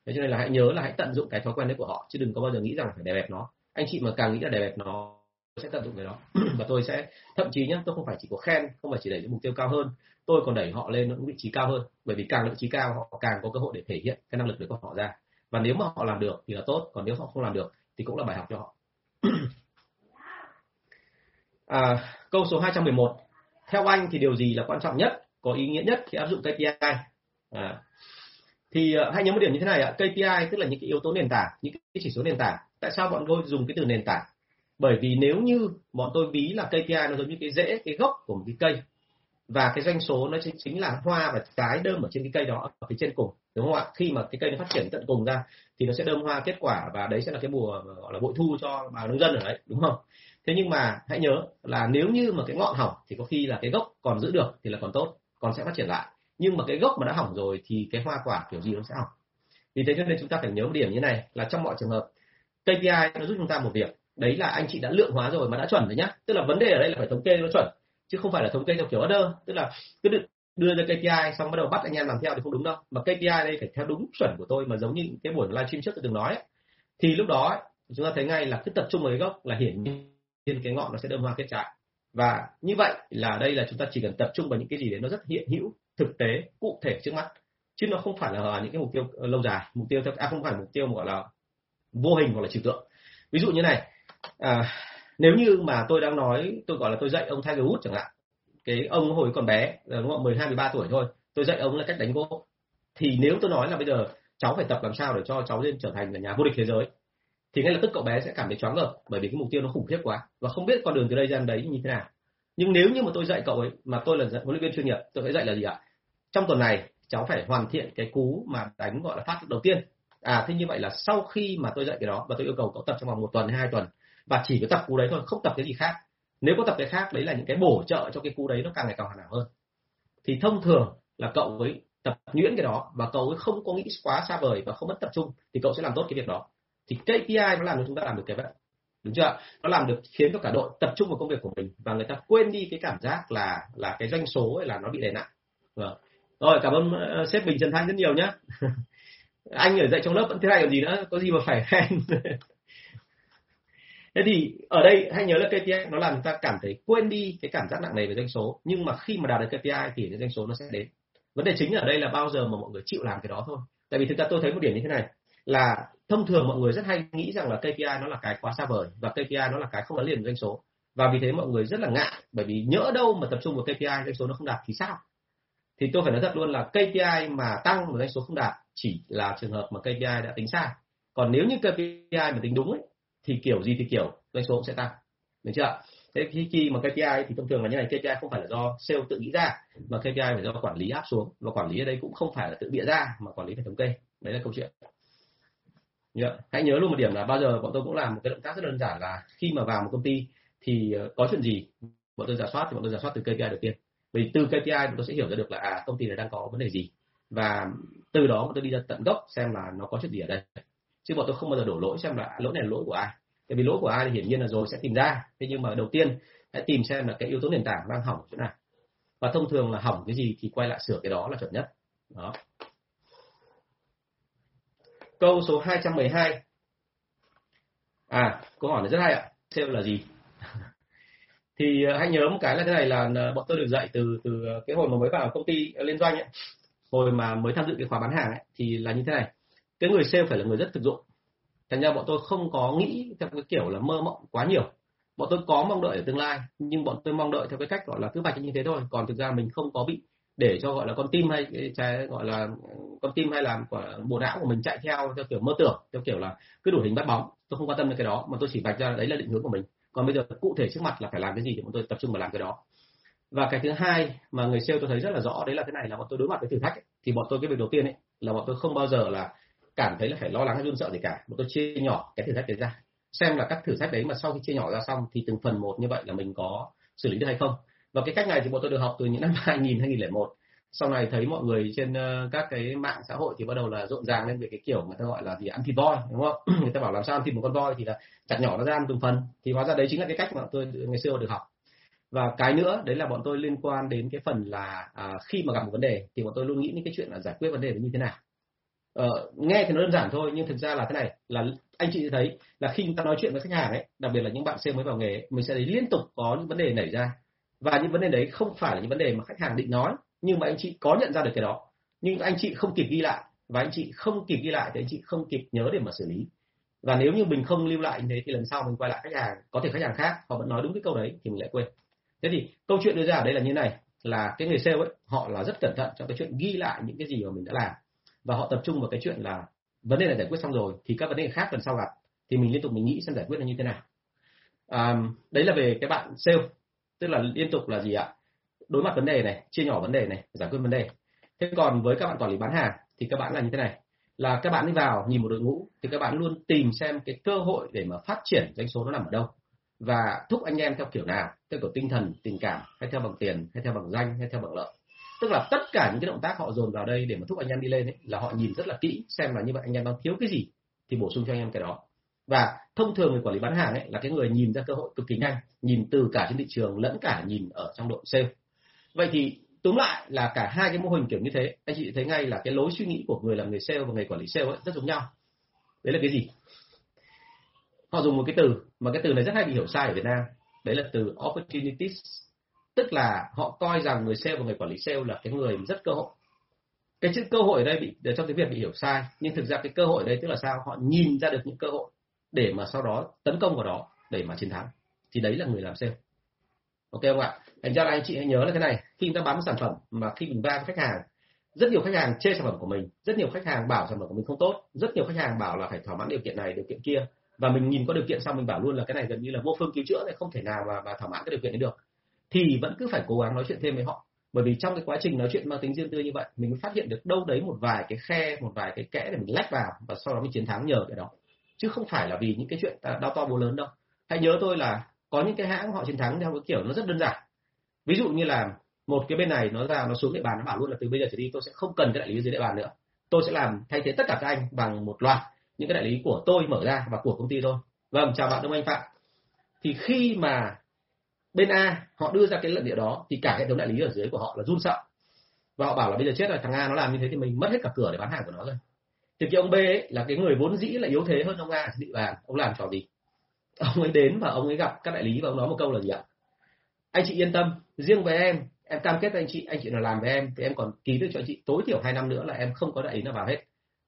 Thế cho nên là hãy nhớ là hãy tận dụng cái thói quen đấy của họ, chứ đừng có bao giờ nghĩ rằng phải đè bẹp nó. Anh chị mà càng nghĩ là đè bẹp nó sẽ tận dụng cái đó. Và tôi sẽ thậm chí nhé tôi không phải chỉ có khen không phải chỉ đẩy những mục tiêu cao hơn. Tôi còn đẩy họ lên những vị trí cao hơn. Bởi vì càng vị trí cao họ càng có cơ hội để thể hiện cái năng lực đấy của họ ra. Và nếu mà họ làm được thì là tốt còn nếu họ không làm được thì cũng là bài học cho họ. À, câu số 211 theo anh thì điều gì là quan trọng nhất có ý nghĩa nhất khi áp dụng KPI à, thì uh, hãy nhớ một điểm như thế này ạ. KPI tức là những cái yếu tố nền tảng những cái chỉ số nền tảng. Tại sao bọn tôi dùng cái từ nền tảng? Bởi vì nếu như bọn tôi ví là KPI nó giống như cái rễ cái gốc của một cái cây và cái doanh số nó chính, chính là hoa và trái đơm ở trên cái cây đó ở phía trên cùng đúng không ạ? Khi mà cái cây nó phát triển tận cùng ra thì nó sẽ đơm hoa kết quả và đấy sẽ là cái mùa gọi là bội thu cho bà nông dân ở đấy đúng không? Thế nhưng mà hãy nhớ là nếu như mà cái ngọn hỏng thì có khi là cái gốc còn giữ được thì là còn tốt còn sẽ phát triển lại. Nhưng mà cái gốc mà đã hỏng rồi thì cái hoa quả kiểu gì nó sẽ hỏng. Vì thế cho nên chúng ta phải nhớ một điểm như này là trong mọi trường hợp KPI nó giúp chúng ta một việc đấy là anh chị đã lượng hóa rồi mà đã chuẩn rồi nhá. Tức là vấn đề ở đây là phải thống kê nó chuẩn chứ không phải là thống kê theo kiểu order. Tức là cứ được đưa ra KPI xong bắt đầu bắt anh em làm theo thì không đúng đâu. Mà KPI đây phải theo đúng chuẩn của tôi mà giống như cái buổi livestream trước tôi từng nói ấy. thì lúc đó ấy, chúng ta thấy ngay là cứ tập trung vào cái gốc là hiển nhiên cái ngọn nó sẽ đơm hoa kết trái. Và như vậy là đây là chúng ta chỉ cần tập trung vào những cái gì đấy nó rất hiện hữu thực tế cụ thể trước mắt. Chứ nó không phải là những cái mục tiêu lâu dài mục tiêu theo à không phải mục tiêu gọi là vô hình hoặc là trừu tượng. Ví dụ như này à, nếu như mà tôi đang nói tôi gọi là tôi dạy ông Tiger Woods chẳng hạn cái ông hồi còn bé ờ, đúng không 12 13 tuổi thôi tôi dạy ông là cách đánh golf thì nếu tôi nói là bây giờ cháu phải tập làm sao để cho cháu lên trở thành là nhà vô địch thế giới thì ngay lập tức cậu bé sẽ cảm thấy choáng ngợp bởi vì cái mục tiêu nó khủng khiếp quá và không biết con đường từ đây ra đấy như thế nào. Nhưng nếu như mà tôi dạy cậu ấy mà tôi là huấn luyện viên chuyên nghiệp tôi sẽ dạy là gì ạ? Trong tuần này cháu phải hoàn thiện cái cú mà đánh gọi là phát đầu tiên. À thế như vậy là sau khi mà tôi dạy cái đó và tôi yêu cầu cậu tập trong vòng một tuần hay hai tuần và chỉ có tập cú đấy thôi, không tập cái gì khác. Nếu có tập cái khác, đấy là những cái bổ trợ cho cái cú đấy nó càng ngày càng hoàn hảo hơn. Thì thông thường là cậu ấy tập nhuyễn cái đó và cậu ấy không có nghĩ quá xa vời và không mất tập trung thì cậu sẽ làm tốt cái việc đó. Thì KPI nó làm cho chúng ta làm được cái vậy. Đúng chưa nó làm được khiến cho cả đội tập trung vào công việc của mình và người ta quên đi cái cảm giác là là cái doanh số ấy là nó bị đè nặng. Vâng. Rồi, cảm ơn ờ, sếp bình, trần thanh rất nhiều nhé anh ở dạy trong lớp vẫn thế này còn gì nữa, có gì mà phải khen. thế thì ở đây hãy nhớ là KPI nó làm chúng ta cảm thấy quên đi cái cảm giác nặng nề về doanh số. Nhưng mà khi mà đạt được KPI thì cái doanh số nó sẽ đến. Vấn đề chính ở đây là bao giờ mà mọi người chịu làm cái đó thôi. Tại vì thực ra tôi thấy một điểm như thế này là thông thường mọi người rất hay nghĩ rằng là KPI nó là cái quá xa vời và KPI nó là cái không gắn liền với doanh số. Và vì thế mọi người rất là ngại bởi vì nhỡ đâu mà tập trung vào KPI doanh số nó không đạt thì sao? Thì tôi phải nói thật luôn là KPI mà tăng mà doanh số không đạt chỉ là trường hợp mà KPI đã tính sai. Còn nếu như KPI mà tính đúng ấy, thì kiểu gì thì kiểu, doanh số cũng sẽ tăng được chưa thế khi khi mà KPI thì thông thường là như này KPI không phải là do sale tự nghĩ ra, mà KPI phải do quản lý áp xuống, và quản lý ở đây cũng không phải là tự bịa ra, mà quản lý phải thống kê đấy là câu chuyện Yeah. Hãy nhớ luôn một điểm là bao giờ bọn tôi cũng làm một cái động tác rất đơn giản là khi mà vào một công ty thì ờ, có chuyện gì, bọn tôi giả soát, thì bọn tôi giả soát từ KPI đầu tiên. Vì từ KPI bọn tôi sẽ hiểu ra được là à công ty này đang có vấn đề gì và từ đó bọn tôi đi ra tận gốc xem là nó có chuyện gì ở đây. Chứ bọn tôi không bao giờ đổ lỗi xem là lỗi này là lỗi của ai. Tại vì lỗi của ai thì hiển nhiên là rồi sẽ tìm ra. Thế nhưng mà đầu tiên hãy tìm xem là cái yếu tố nền tảng đang hỏng chỗ nào. Và thông thường là hỏng cái gì thì quay lại sửa cái đó là chuẩn nhất. Đó. Câu số 212. À, câu hỏi này rất hay ạ. Sale là gì? thì ờ, hãy nhớ một cái là thế này là ờ, bọn tôi được dạy từ từ ờ, cái hồi mà mới vào công ty liên doanh ấy, hồi mà mới tham dự cái khóa bán hàng ấy, thì là như thế này. Cái người sale phải là người rất thực dụng. Thành ra bọn tôi không có nghĩ theo cái kiểu là mơ mộng quá nhiều. Bọn tôi có mong đợi ở tương lai, nhưng bọn tôi mong đợi theo cái cách gọi là cứ vạch như thế thôi. Còn thực ra mình không có bị để cho gọi là con tim hay trái gọi là con tim hay làm của bộ não của mình chạy theo theo kiểu mơ tưởng theo kiểu là cứ đủ hình bắt bóng tôi không quan tâm đến cái đó mà tôi chỉ vạch ra đấy là định hướng của mình còn bây giờ cụ thể trước mặt là phải làm cái gì thì bọn tôi tập trung vào làm cái đó và cái thứ hai mà người sale tôi thấy rất là rõ đấy là cái này là bọn tôi đối mặt với thử thách ấy. thì bọn tôi cái việc đầu tiên ấy là bọn tôi không bao giờ là cảm thấy là phải lo lắng hay run sợ gì cả mà tôi chia nhỏ cái thử thách đấy ra. Xem là các thử thách đấy mà sau khi chia nhỏ ra xong thì từng phần một như vậy là mình có xử lý được hay không. Và cái cách này thì bọn tôi được học từ những năm 2000 2001 sau này thấy mọi người trên ờ, các cái mạng xã hội thì bắt đầu là rộn ràng lên về cái kiểu người ta gọi là gì ăn thịt voi đúng không? Người ta bảo làm sao ăn thịt một con voi thì là chặt nhỏ nó ra ăn từng phần. Thì hóa ra đấy chính là cái cách mà tôi ngày xưa được học. Và cái nữa đấy là bọn tôi liên quan đến cái phần là à, khi mà gặp một vấn đề thì bọn tôi luôn nghĩ những cái chuyện là giải quyết vấn đề như thế nào ờ, nghe thì nó đơn giản thôi nhưng thực ra là thế này là anh chị thấy là khi chúng ta nói chuyện với khách hàng ấy đặc biệt là những bạn sale mới vào nghề mình sẽ thấy liên tục có những vấn đề nảy ra. Và những vấn đề đấy không phải là những vấn đề mà khách hàng định nói nhưng mà anh chị có nhận ra được cái đó. Nhưng anh chị không kịp ghi lại và anh chị không kịp ghi lại thì anh chị không kịp nhớ để mà xử lý. Và nếu như mình không lưu lại như thế thì lần sau mình quay lại khách hàng có thể khách hàng khác họ vẫn nói đúng cái câu đấy thì mình lại quên. Thế thì câu chuyện đưa ra ở đây là như này là cái người sale ấy họ là rất cẩn thận trong cái chuyện ghi lại những cái gì mà mình đã làm và họ tập trung vào cái chuyện là vấn đề này giải quyết xong rồi thì các vấn đề khác lần sau gặp thì mình liên tục mình nghĩ xem giải quyết nó như thế nào. À, đấy là về cái bạn sale tức là liên tục là gì ạ? Đối mặt vấn đề này chia nhỏ vấn đề này giải quyết vấn đề. Thế còn với các bạn quản lý bán hàng thì các bạn là như thế này. Là các bạn đi vào nhìn một đội ngũ thì các bạn luôn tìm xem cái cơ hội để mà phát triển doanh số nó nằm ở đâu. Và thúc anh em theo kiểu nào theo kiểu tinh thần tình cảm hay theo bằng tiền hay theo bằng danh hay theo bằng lợi tức là tất cả những cái động tác họ dồn vào đây để mà thúc anh em đi lên ấy, là họ nhìn rất là kỹ xem là như vậy anh em đang thiếu cái gì thì bổ sung cho anh em cái đó. Và thông thường người quản lý bán hàng ấy là cái người nhìn ra cơ hội cực kỳ nhanh nhìn từ cả trên thị trường lẫn cả nhìn ở trong đội sale. Vậy thì tóm lại là cả hai cái mô hình kiểu như thế anh chị thấy ngay là cái lối suy nghĩ của người làm người sale và người quản lý sale ấy rất giống nhau. Đấy là cái gì? Họ dùng một cái từ mà cái từ này rất hay bị hiểu sai ở Việt Nam. Đấy là từ opportunities tức là họ coi rằng người sale và người quản lý sale là cái người rất cơ hội. Cái chữ cơ hội ở đây bị trong tiếng việt bị hiểu sai nhưng thực ra cái cơ hội ở đây tức là sao? Họ nhìn ra được những cơ hội để mà sau đó tấn công vào đó để mà chiến thắng. Thì đấy là người làm sale. Ok không ạ? Thành ra là anh chị hãy nhớ là cái này khi chúng ta bán một sản phẩm mà khi mình va với khách hàng rất nhiều khách hàng chê sản phẩm của mình rất nhiều khách hàng bảo sản phẩm của mình không tốt rất nhiều khách hàng bảo là phải thỏa mãn điều kiện này điều kiện kia. Và mình nhìn có điều kiện xong mình bảo luôn là cái này gần như là vô phương cứu chữa này không thể nào mà, mà thỏa mãn cái điều kiện đấy được thì vẫn cứ phải cố gắng nói chuyện thêm với họ. Bởi vì trong cái quá trình nói chuyện mang tính riêng tư như vậy, mình mới phát hiện được đâu đấy một vài cái khe, một vài cái kẽ để mình lách vào và sau đó mình chiến thắng nhờ cái đó. Chứ không phải là vì những cái chuyện đau to bố lớn đâu. Hãy nhớ tôi là có những cái hãng họ chiến thắng theo cái kiểu nó rất đơn giản. Ví dụ như là một cái bên này nó ra, nó xuống địa bàn, nó bảo luôn là từ bây giờ trở đi tôi sẽ không cần cái đại lý dưới địa bàn nữa. Tôi sẽ làm thay thế tất cả các anh bằng một loạt những cái đại lý của tôi mở ra và của công ty thôi. Vâng chào bạn đông anh phạm. Thì khi mà bên A, họ đưa ra cái luận điệu đó thì cả hệ thống đại lý ở dưới của họ là run sợ. Và họ bảo là bây giờ chết rồi, thằng A nó làm như thế thì mình mất hết cả cửa để bán hàng của nó rồi. Thì cái ông B ấy là cái người vốn dĩ là yếu thế hơn ông A, bị địa bàn ông làm trò gì? Ông ấy đến và ông ấy gặp các đại lý và ông nói một câu là gì ạ? Anh chị yên tâm, riêng với em em cam kết với anh chị anh chị nào làm với em thì em còn ký được cho anh chị. Tối thiểu hai năm nữa là em không có đại lý nào vào hết.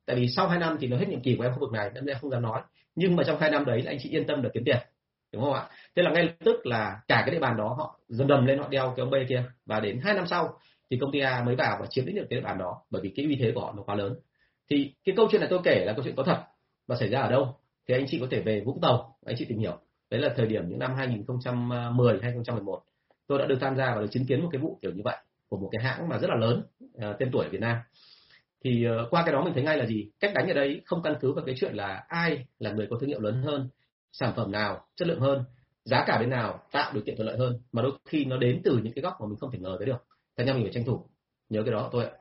Tại vì sau hai năm thì nó hết nhiệm kỳ của em khu vực này, nên em không dám nói. Nhưng mà trong hai năm đấy là anh chị yên tâm được kiếm tiền đúng không ạ? Thế là ngay lập tức là cả cái địa bàn đó họ dần đầm lên họ đeo cái ông B kia. Và đến hai năm sau thì công ty A mới vào và chiếm lĩnh được cái địa bàn đó bởi vì cái uy thế của họ nó quá lớn. Thì cái câu chuyện này tôi kể là câu chuyện có thật và xảy ra ở đâu? Thì anh chị có thể về Vũng Tàu anh chị tìm hiểu. Đấy là thời điểm những năm 2010 2011 tôi đã được tham gia và được chứng kiến một cái vụ kiểu như vậy của một cái hãng mà rất là lớn ờ, tên tuổi ở Việt Nam. Thì uh, qua cái đó mình thấy ngay là gì? Cách đánh ở đây không căn cứ vào cái chuyện là ai là người có thương hiệu lớn hơn sản phẩm nào chất lượng hơn giá cả bên nào tạo điều kiện thuận lợi hơn mà đôi khi nó đến từ những cái góc mà mình không thể ngờ tới được. Thế nên mình phải tranh thủ nhớ cái đó tôi ạ.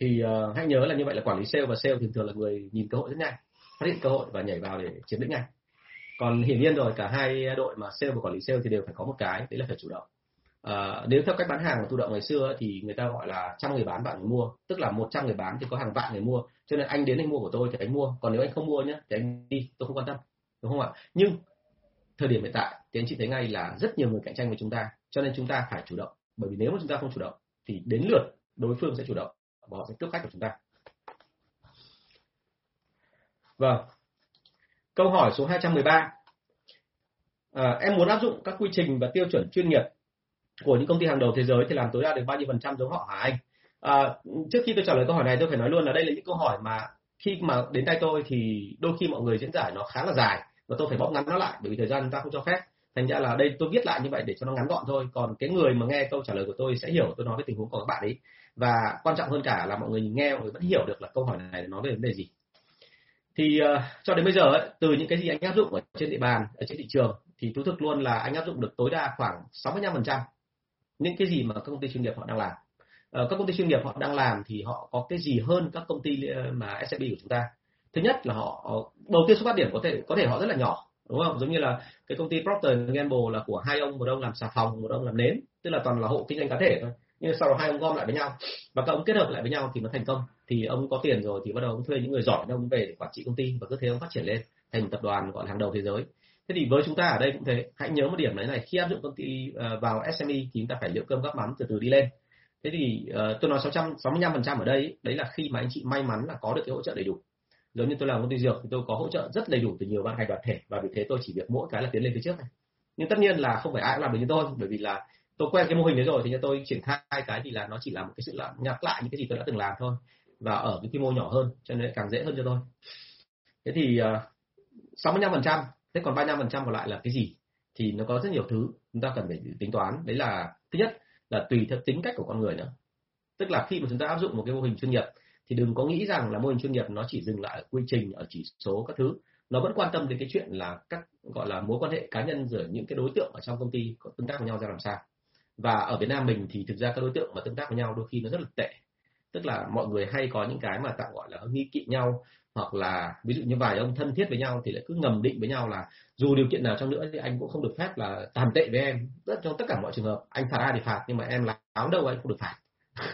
Thì uh, hãy nhớ là như vậy là quản lý sale và sale thường thường là người nhìn cơ hội rất nhanh phát hiện cơ hội và nhảy vào để chiếm lĩnh ngay còn hiển nhiên rồi cả hai đội mà sale và quản lý sale thì đều phải có một cái đấy là phải chủ động à, nếu theo cách bán hàng của thụ động ngày xưa thì người ta gọi là trăm người bán bạn người mua. Tức là một trăm người bán thì có hàng vạn người mua. Cho nên anh đến anh mua của tôi thì anh mua. Còn nếu anh không mua nhé thì anh đi tôi không quan tâm. Đúng không ạ? Nhưng thời điểm hiện tại thì anh chị thấy ngay là rất nhiều người cạnh tranh với chúng ta. Cho nên chúng ta phải chủ động. Bởi vì nếu mà chúng ta không chủ động thì đến lượt đối phương sẽ chủ động và họ sẽ cướp khách của chúng ta. Vâng. Câu hỏi số 213 à, ờ, em muốn áp dụng các quy trình và tiêu chuẩn chuyên nghiệp của những công ty hàng đầu thế giới thì làm tối đa được bao nhiêu phần trăm giống họ hả anh? À, trước khi tôi trả lời câu hỏi này tôi phải nói luôn là đây là những câu hỏi mà khi mà đến tay tôi thì đôi khi mọi người diễn giải nó khá là dài và tôi phải bóp ngắn nó lại bởi vì thời gian ta không cho phép. Thành ra là đây tôi viết lại như vậy để cho nó ngắn gọn thôi. Còn cái người mà nghe câu trả lời của tôi sẽ hiểu tôi nói về tình huống của các bạn ấy. Và quan trọng hơn cả là mọi người nghe mọi người vẫn hiểu được là câu hỏi này nói về vấn đề gì. Thì uh, cho đến bây giờ ấy, từ những cái gì anh áp dụng ở trên địa bàn ở trên thị trường thì thú thực luôn là anh áp dụng được tối đa khoảng 65% những cái gì mà các công ty chuyên nghiệp họ đang làm. Ờ, các công ty chuyên nghiệp họ đang làm thì họ có cái gì hơn các công ty ờ, mà SMB của chúng ta? Thứ nhất là họ ờ, đầu tiên xuất phát điểm có thể có thể họ rất là nhỏ, đúng không? Giống như là cái công ty Procter Gamble là của hai ông, một ông làm xà phòng, một ông làm nến, tức là toàn là hộ kinh doanh cá thể thôi. Nhưng sau đó hai ông gom lại với nhau. Và các ông kết hợp lại với nhau thì nó thành công. Thì ông có tiền rồi thì bắt đầu ông thuê những người giỏi, ông về để quản trị công ty và cứ thế ông phát triển lên thành một tập đoàn gọi là hàng đầu thế giới thế thì với chúng ta ở đây cũng thế. Hãy nhớ một điểm đấy này khi áp dụng công ty ờ, vào SME thì chúng ta phải liệu cơm gắp mắm từ từ đi lên. Thế thì uh, tôi nói 665 phần trăm ở đây đấy là khi mà anh chị may mắn là có được cái hỗ trợ đầy đủ. Giống như tôi làm công ty dược thì tôi có hỗ trợ rất đầy đủ từ nhiều ban ngành đoàn thể và vì thế tôi chỉ việc mỗi cái là tiến lên phía trước này. Nhưng tất nhiên là không phải ai cũng làm được như tôi bởi vì là tôi quen cái mô hình đấy rồi thì tôi triển khai cái thì là nó chỉ là một cái sự làm nhắc lại những cái gì tôi đã từng làm thôi và ở cái quy mô nhỏ hơn cho nên càng dễ hơn cho tôi. Thế thì ờ, sáu mươi phần trăm thế còn ba mươi phần trăm còn lại là cái gì? Thì nó có rất nhiều thứ chúng ta cần phải tính toán. Đấy là, thứ nhất là tùy theo tính cách của con người nữa. Tức là khi mà chúng ta áp dụng một cái mô hình chuyên nghiệp, thì đừng có nghĩ rằng là mô hình chuyên nghiệp nó chỉ dừng lại ở quy trình, ở chỉ số các thứ. Nó vẫn quan tâm đến cái chuyện là các, gọi là, mối quan hệ cá nhân giữa những cái đối tượng ở trong công ty có tương tác với nhau ra làm sao. Và ở Việt Nam mình thì thực ra các đối tượng mà tương tác với nhau đôi khi nó rất là tệ. Tức là mọi người hay có những cái mà tạm gọi là nghi kỵ nhau hoặc là ví dụ như vài ông thân thiết với nhau thì lại cứ ngầm định với nhau là dù điều kiện nào trong nữa thì anh cũng không được phép là tàn tệ với em. Rất trong tất cả mọi trường hợp, anh phạt ai thì phạt, nhưng mà em là áo đâu anh không được phạt.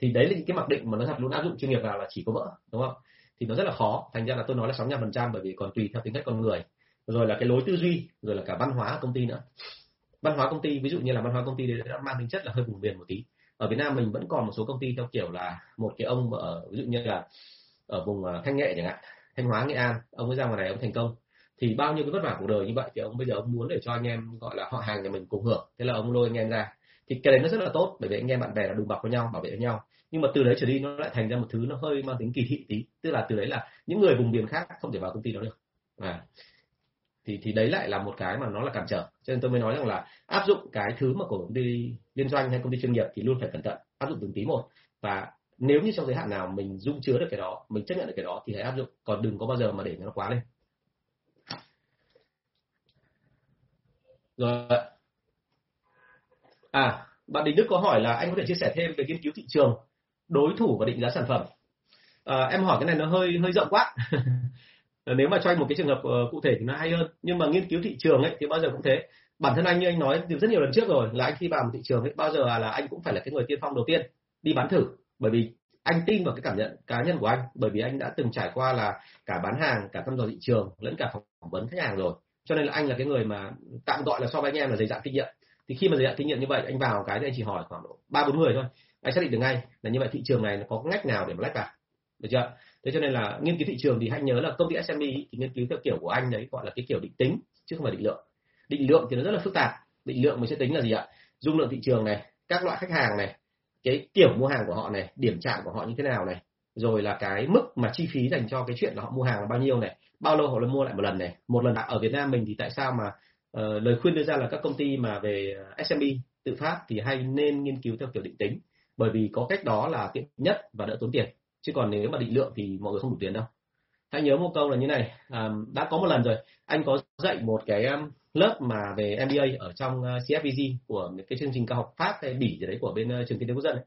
Thì đấy là những cái mặc định mà nó thật luôn, áp dụng chuyên nghiệp vào là chỉ có vỡ, đúng không? Thì nó rất là khó, thành ra là tôi nói là 65 phần trăm bởi vì còn tùy theo tính cách con người. Rồi là cái lối tư duy, rồi là cả văn hóa công ty nữa. Văn hóa công ty, ví dụ như là văn hóa công ty đã mang tính chất là hơi vùng miền một tí. Ở Việt Nam mình vẫn còn một số công ty theo kiểu là một cái ông ở, ví dụ như là ở vùng ờ, Thanh Nghệ chẳng hạn Thanh Hóa Nghệ An ông ấy ra ngoài này ông thành công. Thì bao nhiêu cái vất vả cuộc đời như vậy thì ông bây giờ ông muốn để cho anh em gọi là họ hàng nhà mình cùng hưởng. Thế là ông lôi anh em ra. Thì cái đấy nó rất là tốt bởi vì anh em bạn bè là đùm bọc với nhau bảo vệ với nhau. Nhưng mà từ đấy trở đi nó lại thành ra một thứ nó hơi mang tính kỳ thị tí. Tức là từ đấy là những người vùng miền khác không thể vào công ty đó được. À, thì thì đấy lại là một cái mà nó là cản trở. Cho nên tôi mới nói rằng là áp dụng cái thứ mà của công ty liên doanh hay công ty chuyên nghiệp thì luôn phải cẩn thận. Áp dụng từng tí một. Và nếu như trong giới hạn nào mình dung chứa được cái đó mình chấp nhận được cái đó thì hãy áp dụng. Còn đừng có bao giờ mà để nó quá lên. Rồi à bạn Đình Đức có hỏi là anh có thể chia sẻ thêm về nghiên cứu thị trường đối thủ và định giá sản phẩm. À, em hỏi cái này nó hơi hơi rộng quá. Nếu mà cho anh một cái trường hợp uh, cụ thể thì nó hay hơn. Nhưng mà nghiên cứu thị trường ấy thì bao giờ cũng thế. Bản thân anh như anh nói từ rất nhiều lần trước rồi là anh khi vào một thị trường ấy bao giờ là anh cũng phải là cái người tiên phong đầu tiên đi bán thử bởi vì anh tin vào cái cảm nhận cá nhân của anh. Bởi vì anh đã từng trải qua là cả bán hàng, cả thăm dò thị trường, lẫn cả phỏng vấn khách hàng rồi. Cho nên là anh là cái người mà tạm gọi là so với anh em là dày dặn kinh nghiệm. Thì khi mà dày dặn kinh nghiệm như vậy, anh vào cái thì anh chỉ hỏi khoảng ba bốn người thôi. Anh xác định được ngay là như vậy thị trường này nó có ngách nào để mà lách vào. Được chưa? Thế cho nên là nghiên cứu thị trường thì hãy nhớ là công ty SME thì nghiên cứu theo kiểu của anh đấy gọi là cái kiểu định tính, chứ không phải định lượng. Định lượng thì nó rất là phức tạp. Định lượng mình sẽ tính là gì ạ? Dung lượng thị trường này, các loại khách hàng này cái kiểu mua hàng của họ này điểm chạm của họ như thế nào này rồi là cái mức mà chi phí dành cho cái chuyện là họ mua hàng là bao nhiêu này bao lâu họ lại mua lại một lần này. Một lần ở Việt Nam mình thì tại sao mà uh, lời khuyên đưa ra là các công ty mà về ờ, SME tự phát thì hay nên nghiên cứu theo kiểu định tính bởi vì có cách đó là tiện nhất và đỡ tốn tiền. Chứ còn nếu mà định lượng thì mọi người không đủ tiền đâu. Hãy nhớ một câu là như này à, đã có một lần rồi anh có dạy một cái lớp mà về MBA ở trong ờ, CFVG của cái chương trình cao học Pháp hay Bỉ gì đấy của bên ờ, trường kinh tế quốc dân ấy.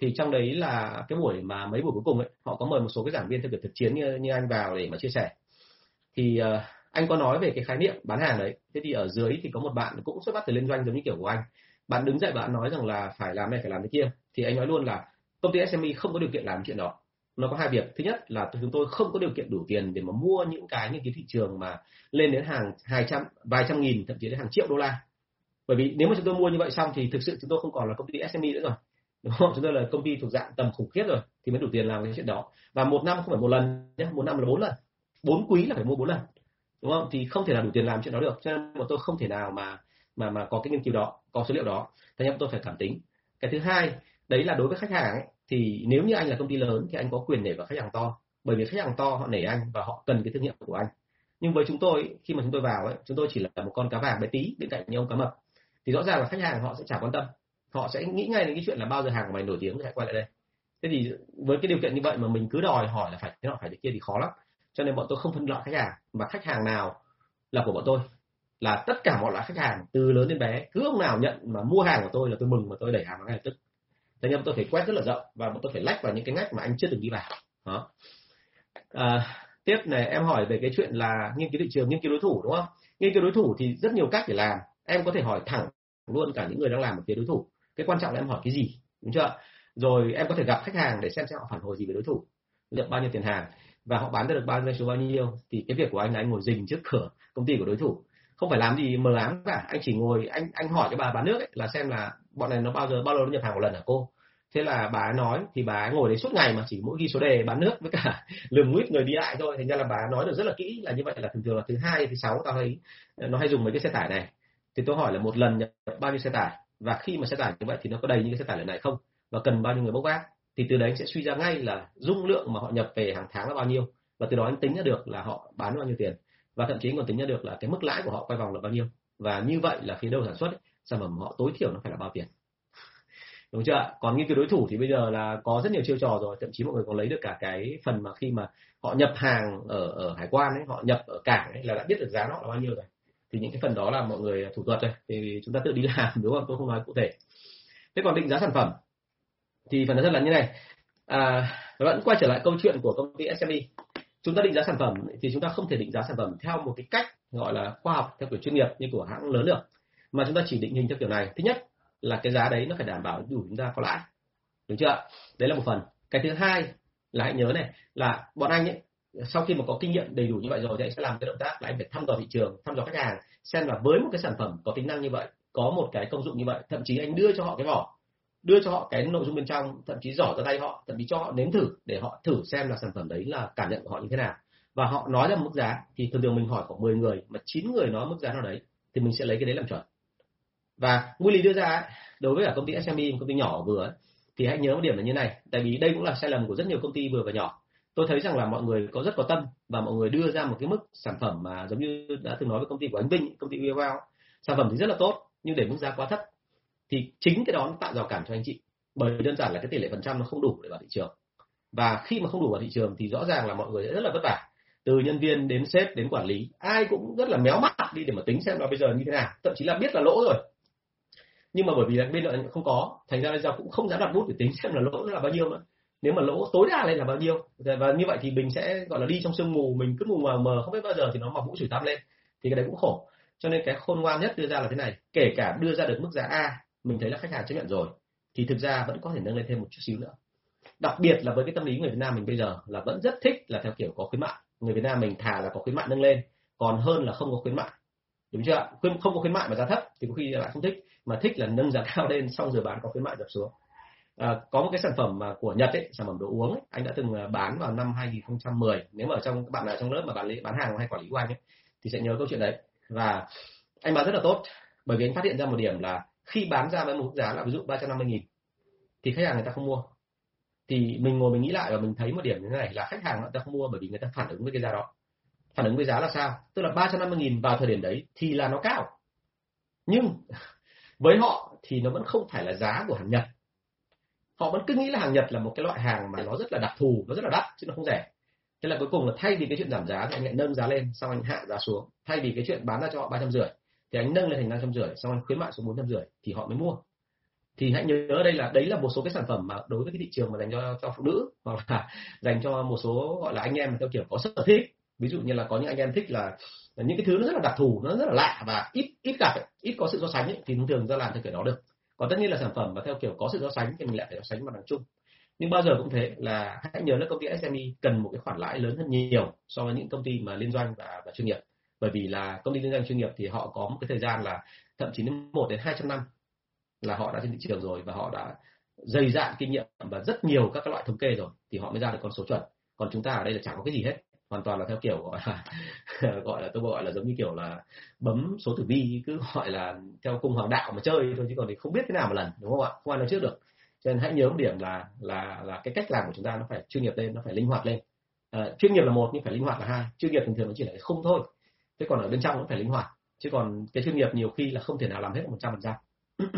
thì trong đấy là cái buổi mà mấy buổi cuối cùng ấy họ có mời một số cái giảng viên theo kiểu thực chiến như, như anh vào để mà chia sẻ. Thì uh, anh có nói về cái khái niệm bán hàng đấy. Thế thì ở dưới thì có một bạn cũng xuất phát từ liên doanh giống như kiểu của anh. Bạn đứng dậy bạn nói rằng là phải làm này phải làm cái kia. Thì anh nói luôn là công ty SME không có điều kiện làm chuyện đó nó có hai việc. Thứ nhất là chúng tôi không có điều kiện đủ tiền để mà mua những cái những cái thị trường mà lên đến hàng hai trăm vài trăm nghìn thậm chí đến hàng triệu đô la. Bởi vì nếu mà chúng tôi mua như vậy xong thì thực sự chúng tôi không còn là công ty SME nữa rồi. Đúng không? Chúng tôi là công ty thuộc dạng tầm khủng khiếp rồi thì mới đủ tiền làm cái chuyện đó. Và một năm không phải một lần nhé một năm là bốn lần. Bốn quý là phải mua bốn lần. Đúng không? Thì không thể nào đủ tiền làm chuyện đó được. Cho nên bọn tôi không thể nào mà mà mà có cái nghiên cứu đó có số liệu đó. Thế nên tôi phải cảm tính. Cái thứ hai đấy là đối với khách hàng ấy, thì nếu như anh là công ty lớn thì anh có quyền nể vào khách hàng to, bởi vì khách hàng to họ nể anh và họ cần cái thương hiệu của anh. Nhưng với chúng tôi, khi mà chúng tôi vào ấy, chúng tôi chỉ là một con cá vàng bé tí bên cạnh như ông cá mập. Thì rõ ràng là khách hàng họ sẽ chả quan tâm. Họ sẽ nghĩ ngay đến cái chuyện là bao giờ hàng của mày nổi tiếng thì hãy quay lại đây. Thế thì với cái điều kiện như vậy mà mình cứ đòi hỏi là phải thế nọ phải thế kia thì khó lắm. Cho nên bọn tôi không phân loại khách hàng, mà khách hàng nào là của bọn tôi, là tất cả mọi loại khách hàng từ lớn đến bé, cứ ông nào nhận mà mua hàng của tôi là tôi mừng và tôi đẩy hàng ngay lập tức thế nên tôi phải quét rất là rộng và bọn tôi phải lách vào những cái ngách mà anh chưa từng đi vào. Đó. À, tiếp này em hỏi về cái chuyện là nghiên cứu thị trường nghiên cứu đối thủ đúng không? Nghiên cứu đối thủ thì rất nhiều cách để làm. Em có thể hỏi thẳng luôn cả những người đang làm ở phía đối thủ. Cái quan trọng là em hỏi cái gì đúng chưa? Rồi em có thể gặp khách hàng để xem xem họ phản hồi gì về đối thủ. Được bao nhiêu tiền hàng và họ bán được bao nhiêu số bao nhiêu. Thì cái việc của anh là anh ngồi dình trước cửa công ty của đối thủ. Không phải làm gì mờ ám cả. Anh chỉ ngồi anh anh hỏi cái bà bán nước ấy, là xem là bọn này nó bao giờ, bao lâu nó nhập hàng một lần hả cô? Thế là bà nói, thì bà ngồi đấy suốt ngày mà chỉ mỗi ghi số đề, bán nước với cả lườm nguyết người đi lại thôi. Thành ra là bà nói được rất là kỹ là như vậy là thường thường là thứ hai, thứ sáu tao thấy nó hay dùng mấy cái xe tải này. Thì tôi hỏi là một lần nhập bao nhiêu xe tải? Và khi mà xe tải như vậy thì nó có đầy những cái xe tải lần này không? Và cần bao nhiêu người bốc vác? Thì từ đấy anh sẽ suy ra ngay là dung lượng mà họ nhập về hàng tháng là bao nhiêu. Và từ đó anh tính ra được là họ bán bao nhiêu tiền. Và thậm chí còn tính ra được là cái mức lãi của họ quay vòng là bao nhiêu. Và như vậy là phía đầu sản xuất sản phẩm họ tối thiểu nó phải là bao tiền. Đúng chưa còn nghiên cứu đối thủ thì bây giờ là có rất nhiều chiêu trò rồi thậm chí mọi người còn lấy được cả cái phần mà khi mà họ nhập hàng ở ở hải quan ấy họ nhập ở cảng ấy là đã biết được giá nó là bao nhiêu rồi. Thì những cái phần đó là mọi người thủ thuật rồi thì chúng ta tự đi làm đúng không? Tôi không nói cụ thể. Thế còn định giá sản phẩm thì phần nó rất là như này. À, vẫn quay trở lại câu chuyện của công ty SME chúng ta định giá sản phẩm thì chúng ta không thể định giá sản phẩm theo một cái cách gọi là khoa học theo kiểu chuyên nghiệp như của hãng lớn được mà chúng ta chỉ định hình theo kiểu này. Thứ nhất là cái giá đấy nó phải đảm bảo đủ chúng ta có lãi. Đúng chưa? Đấy là một phần. Cái thứ hai là hãy nhớ này, là bọn anh ấy, sau khi mà có kinh nghiệm đầy đủ như vậy rồi thì anh sẽ làm cái động tác là anh phải thăm dò thị trường, thăm dò khách hàng, xem là với một cái sản phẩm có tính năng như vậy, có một cái công dụng như vậy, thậm chí anh đưa cho họ cái vỏ, đưa cho họ cái nội dung bên trong, thậm chí giỏ ra tay họ, thậm chí cho họ nếm thử để họ thử xem là sản phẩm đấy là cảm nhận của họ như thế nào. Và họ nói ra một mức giá thì thường thường mình hỏi khoảng 10 người, mà 9 người nói mức giá nào đấy thì mình sẽ lấy cái đấy làm chuẩn và nguyên lý đưa ra đối với cả công ty SME công ty nhỏ vừa ấy, thì hãy nhớ một điểm là như này. Tại vì đây cũng là sai lầm của rất nhiều công ty vừa và nhỏ. Tôi thấy rằng là mọi người có rất có tâm và mọi người đưa ra một cái mức sản phẩm mà giống như đã từng nói với công ty của anh Vinh công ty Viettel sản phẩm thì rất là tốt nhưng để mức giá quá thấp thì chính cái đó nó tạo rào cản cho anh chị. Bởi đơn giản là cái tỷ lệ phần trăm nó không đủ để vào thị trường. Và khi mà không đủ vào thị trường thì rõ ràng là mọi người sẽ rất là vất vả. Từ nhân viên đến sếp đến quản lý ai cũng rất là méo mắt đi để mà tính xem là bây giờ như thế nào. Thậm chí là biết là lỗ rồi nhưng mà bởi vì là bên lợi không có, thành ra bây giờ cũng không dám đặt bút để tính xem là lỗ là bao nhiêu nữa nếu mà lỗ tối đa lên là bao nhiêu. Và như vậy thì mình sẽ, gọi là, đi trong sương mù, mình cứ mù mờ mờ, không biết bao giờ thì nó mọc vũ chửi tăm lên. Thì cái đấy cũng khổ. Cho nên cái khôn ngoan nhất đưa ra là thế này. Kể cả đưa ra được mức giá A, mình thấy là khách hàng chấp nhận rồi, thì thực ra vẫn có thể nâng lên thêm một chút xíu nữa. Đặc biệt là với cái tâm lý người Việt Nam mình bây giờ là vẫn rất thích là theo kiểu có khuyến mại. Người Việt Nam mình thà là có khuyến mại nâng lên, còn hơn là không có khuyến mại đúng chưa khuyên không có khuyến mại mà giá thấp thì có khi lại không thích. Mà thích là nâng giá cao lên xong rồi bán có khuyến mại dập xuống. À, có một cái sản phẩm mà của Nhật ấy sản phẩm đồ uống ấy, anh đã từng à, bán vào năm 2010 nếu mà trong các bạn nào trong lớp mà bán lý bán hàng hay quản lý của anh ấy, thì sẽ nhớ câu chuyện đấy. Và anh bán rất là tốt bởi vì anh phát hiện ra một điểm là khi bán ra với một giá là ví dụ 350 nghìn thì khách hàng người ta không mua. Thì mình ngồi mình nghĩ lại và mình thấy một điểm như thế này là khách hàng người ta không mua bởi vì người ta phản ứng với cái giá đó phản ứng với giá là sao? Tức là 350 nghìn vào thời điểm đấy thì là nó cao. Nhưng với họ thì nó vẫn không phải là giá của hàng Nhật. Họ vẫn cứ nghĩ là hàng Nhật là một cái loại hàng mà nó rất là đặc thù, nó rất là đắt chứ nó không rẻ. Thế là cuối cùng là thay vì cái chuyện giảm giá thì anh lại nâng giá lên, xong anh hạ giá xuống. Thay vì cái chuyện bán ra cho họ ba trăm rưỡi thì anh nâng lên thành năm trăm rưỡi, xong anh khuyến mại xuống bốn trăm rưỡi thì họ mới mua. Thì hãy nhớ đây là đấy là một số cái sản phẩm mà đối với cái thị trường mà dành cho cho phụ nữ hoặc là dành cho một số gọi là anh em theo kiểu có sở thích ví dụ như là có những anh em thích là, là những cái thứ nó rất là đặc thù nó rất là lạ và ít ít gặp ấy, ít có sự so sánh ấy, thì thường thường ra làm theo kiểu đó được. Còn tất nhiên là sản phẩm mà theo kiểu có sự so sánh thì mình lại phải so sánh mặt bằng chung. Nhưng bao giờ cũng thế là hãy nhớ là công ty SME cần một cái khoản lãi lớn hơn nhiều so với những công ty mà liên doanh và, và chuyên nghiệp. Bởi vì là công ty liên doanh chuyên nghiệp thì họ có một cái thời gian là thậm chí đến một đến hai trăm năm là họ đã trên thị trường rồi và họ đã dày dạn kinh nghiệm và rất nhiều các loại thống kê rồi thì họ mới ra được con số chuẩn. Còn chúng ta ở đây là chẳng có cái gì hết hoàn toàn là theo kiểu gọi là gọi là tôi gọi là giống như kiểu là bấm số tử vi cứ gọi là theo cung hoàng đạo mà chơi thôi chứ còn thì không biết thế nào một lần đúng không ạ? Không ai nói trước được. Cho nên hãy nhớ một điểm là là là cái cách làm của chúng ta nó phải chuyên nghiệp lên nó phải linh hoạt lên. À, chuyên nghiệp là một nhưng phải linh hoạt là hai chuyên nghiệp thường thường nó chỉ là cái không thôi. Thế còn ở bên trong nó phải linh hoạt chứ còn cái chuyên nghiệp nhiều khi là không thể nào làm hết một trăm phần trăm.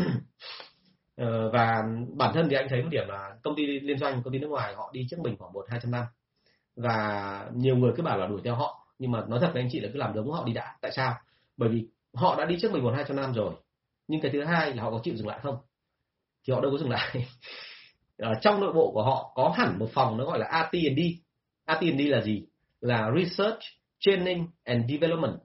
Ờ, và bản thân thì anh thấy một điểm là công ty liên doanh công ty nước ngoài họ đi trước mình khoảng một hai trăm năm và nhiều người cứ bảo là đuổi theo họ. Nhưng mà nói thật với anh chị là cứ làm giống họ đi đã. Tại sao? Bởi vì họ đã đi trước mình một, hai trăm năm rồi. Nhưng cái thứ hai là họ có chịu dừng lại không? Thì họ đâu có dừng lại. Ở ờ, trong nội bộ của họ có hẳn một phòng nó gọi là AT&D AT&D là gì? Là Research, Training and Development.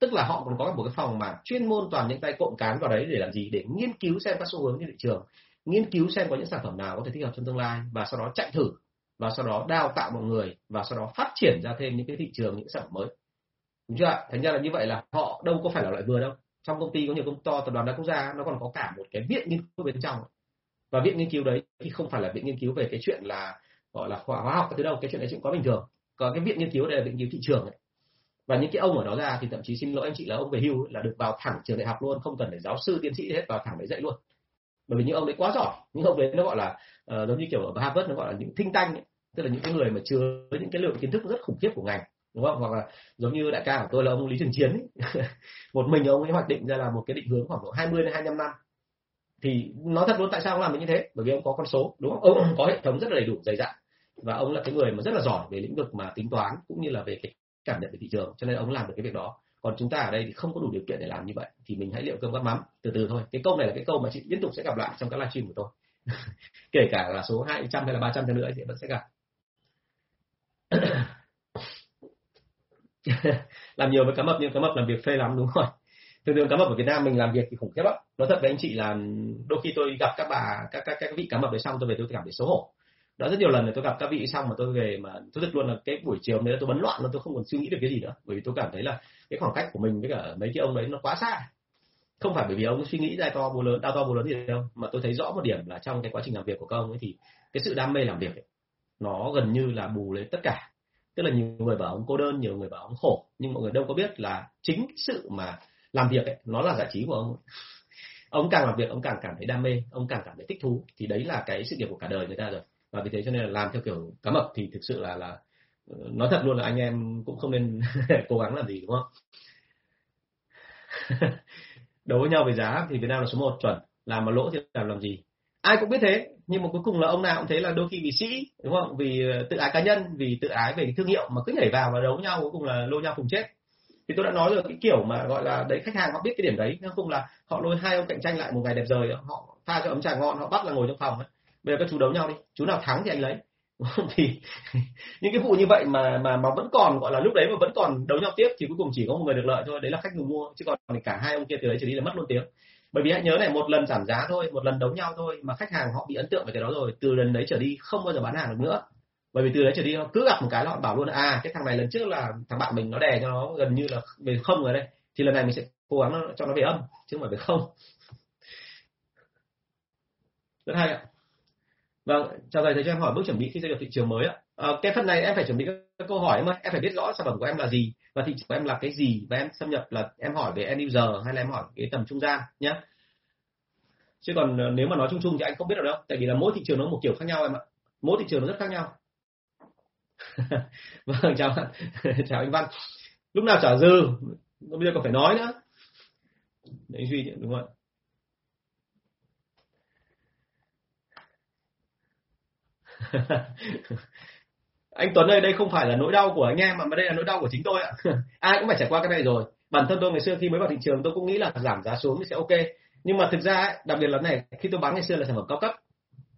Tức là họ còn có một cái phòng mà chuyên môn toàn những tay cộng cán vào đấy để làm gì? Để nghiên cứu xem các xu hướng trên thị trường. Nghiên cứu xem có những sản phẩm nào có thể thích hợp trong tương lai và sau đó chạy thử và sau đó đào tạo mọi người và sau đó phát triển ra thêm những cái thị trường những sản phẩm mới. Đúng chưa ạ? Thành ra là như vậy là họ đâu có phải là loại vừa đâu. Trong công ty có nhiều công to tập đoàn đa quốc gia nó còn có cả một cái viện nghiên cứu bên trong. Và viện nghiên cứu đấy thì không phải là viện nghiên cứu về cái chuyện là gọi là khoa hóa học từ đâu cái chuyện đấy chuyện có bình thường. Còn cái viện nghiên cứu đây là viện nghiên cứu thị trường ấy. và những cái ông ở đó ra thì thậm chí xin lỗi anh chị là ông về hưu ấy, là được vào thẳng trường đại học luôn không cần phải giáo sư tiến sĩ hết vào thẳng đấy dạy luôn bởi vì những ông đấy quá giỏi. Những ông đấy nó gọi là ờ, uh, giống như kiểu ở Harvard nó gọi là những thinh tanh ấy. Tức là những cái người mà chứa những cái lượng kiến thức rất khủng khiếp của ngành đúng không? Hoặc là giống như đại ca của tôi là ông Lý Trường Chiến ấy. một mình ông ấy hoạch định ra là một cái định hướng khoảng độ 20 đến 25 năm. Thì nói thật luôn tại sao ông làm được như thế? Bởi vì ông có con số đúng không? Ông có hệ thống rất là đầy đủ dày dặn. Và ông là cái người mà rất là giỏi về lĩnh vực mà tính toán cũng như là về cái cảm nhận về thị trường. Cho nên ông làm được cái việc đó còn chúng ta ở đây thì không có đủ điều kiện để làm như vậy, thì mình hãy liệu cơm gắp mắm, từ từ thôi. Cái câu này là cái câu mà chị liên tục sẽ gặp lại trong các livestream của tôi. Kể cả là số 200 hay là 300 trăm nữa thì vẫn sẽ gặp. Làm nhiều với cá mập nhưng cá mập làm việc phê lắm, đúng rồi. Thường thường cá mập ở Việt Nam mình làm việc thì khủng khiếp lắm. Nói thật với anh chị là đôi khi tôi gặp các bà, các các các vị cá mập đấy xong tôi về tôi cảm thấy xấu hổ. Đã rất nhiều lần là tôi gặp các vị xong mà tôi về mà, tôi thật luôn là cái buổi chiều đấy tôi bấn loạn luôn, tôi không còn suy nghĩ được cái gì nữa. Bởi vì tôi cảm thấy là cái khoảng cách của mình với cả mấy cái ông đấy nó quá xa. Không phải bởi vì ông suy nghĩ ra to bố lớn đau to bố lớn gì đâu mà tôi thấy rõ một điểm là trong cái quá trình làm việc của các ông ấy thì cái sự đam mê làm việc ấy, nó gần như là bù lấy tất cả. Tức là nhiều người bảo ông cô đơn nhiều người bảo ông khổ. Nhưng mọi người đâu có biết là chính sự mà làm việc ấy, nó là giải trí của ông ông càng làm việc ông càng cảm thấy đam mê ông càng cảm thấy thích thú. Thì đấy là cái sự nghiệp của cả đời người ta rồi. Và vì thế cho nên là làm theo kiểu cá mập thì thực sự là là Ờ, nói thật luôn là anh em cũng không nên cố gắng làm gì, đúng không? Đấu với nhau về giá thì Việt Nam là số 1 chuẩn. Làm mà lỗ thì làm làm gì? Ai cũng biết thế, nhưng mà cuối cùng là ông nào cũng thấy là đôi khi vì sĩ đúng không? Vì ờ, tự ái cá nhân, vì tự ái về thương hiệu mà cứ nhảy vào và đấu nhau, cuối cùng là lôi nhau cùng chết. Thì tôi đã nói rồi, cái kiểu mà gọi là đấy, khách hàng họ biết cái điểm đấy nhưng không là họ lôi hai ông cạnh tranh lại một ngày đẹp rời, họ pha cho ấm trà ngon, họ bắt là ngồi trong phòng ấy. bây giờ các chú đấu nhau đi, chú nào thắng thì anh lấy. thì những cái vụ như vậy mà mà mà vẫn còn, gọi là, lúc đấy mà vẫn còn đấu nhau tiếp thì cuối cùng chỉ có một người được lợi thôi, đấy là khách người mua, chứ còn cả hai ông kia từ đấy trở đi là mất luôn tiếng. Bởi vì hãy nhớ này, một lần giảm giá thôi, một lần đấu nhau thôi mà khách hàng họ bị ấn tượng về cái đó rồi, từ lần đấy trở đi không bao giờ bán hàng được nữa. Bởi vì từ đấy trở đi họ cứ gặp một cái là họ bảo luôn à cái thằng này lần trước là thằng bạn mình nó đè cho nó gần như là về không rồi đây, thì lần này mình sẽ cố gắng cho nó về âm, chứ không phải về không. Rất hay ạ vâng chào thầy thầy cho em hỏi bước chuẩn bị khi gia nhập thị trường mới ạ. À, cái phần này em phải chuẩn bị các câu hỏi em ơi em phải biết rõ sản phẩm của em là gì và thị trường của em là cái gì và em xâm nhập là em hỏi về end user hay là em hỏi cái tầm trung gian nhé chứ còn ờ, nếu mà nói chung chung thì anh không biết được đâu tại vì là mỗi thị trường nó một kiểu khác nhau em ạ. Mỗi thị trường nó rất khác nhau. Vâng chào chào anh Văn. Lúc nào trả dư bây giờ còn phải nói nữa. Đấy duy đúng không anh Tuấn ơi, đây không phải là nỗi đau của anh em mà đây là nỗi đau của chính tôi ạ. Ai cũng phải trải qua cái này rồi. Bản thân tôi ngày xưa khi mới vào thị trường, tôi cũng nghĩ là giảm giá xuống thì sẽ ok. Nhưng mà thực ra đặc biệt là này, khi tôi bán ngày xưa là sản phẩm cao cấp,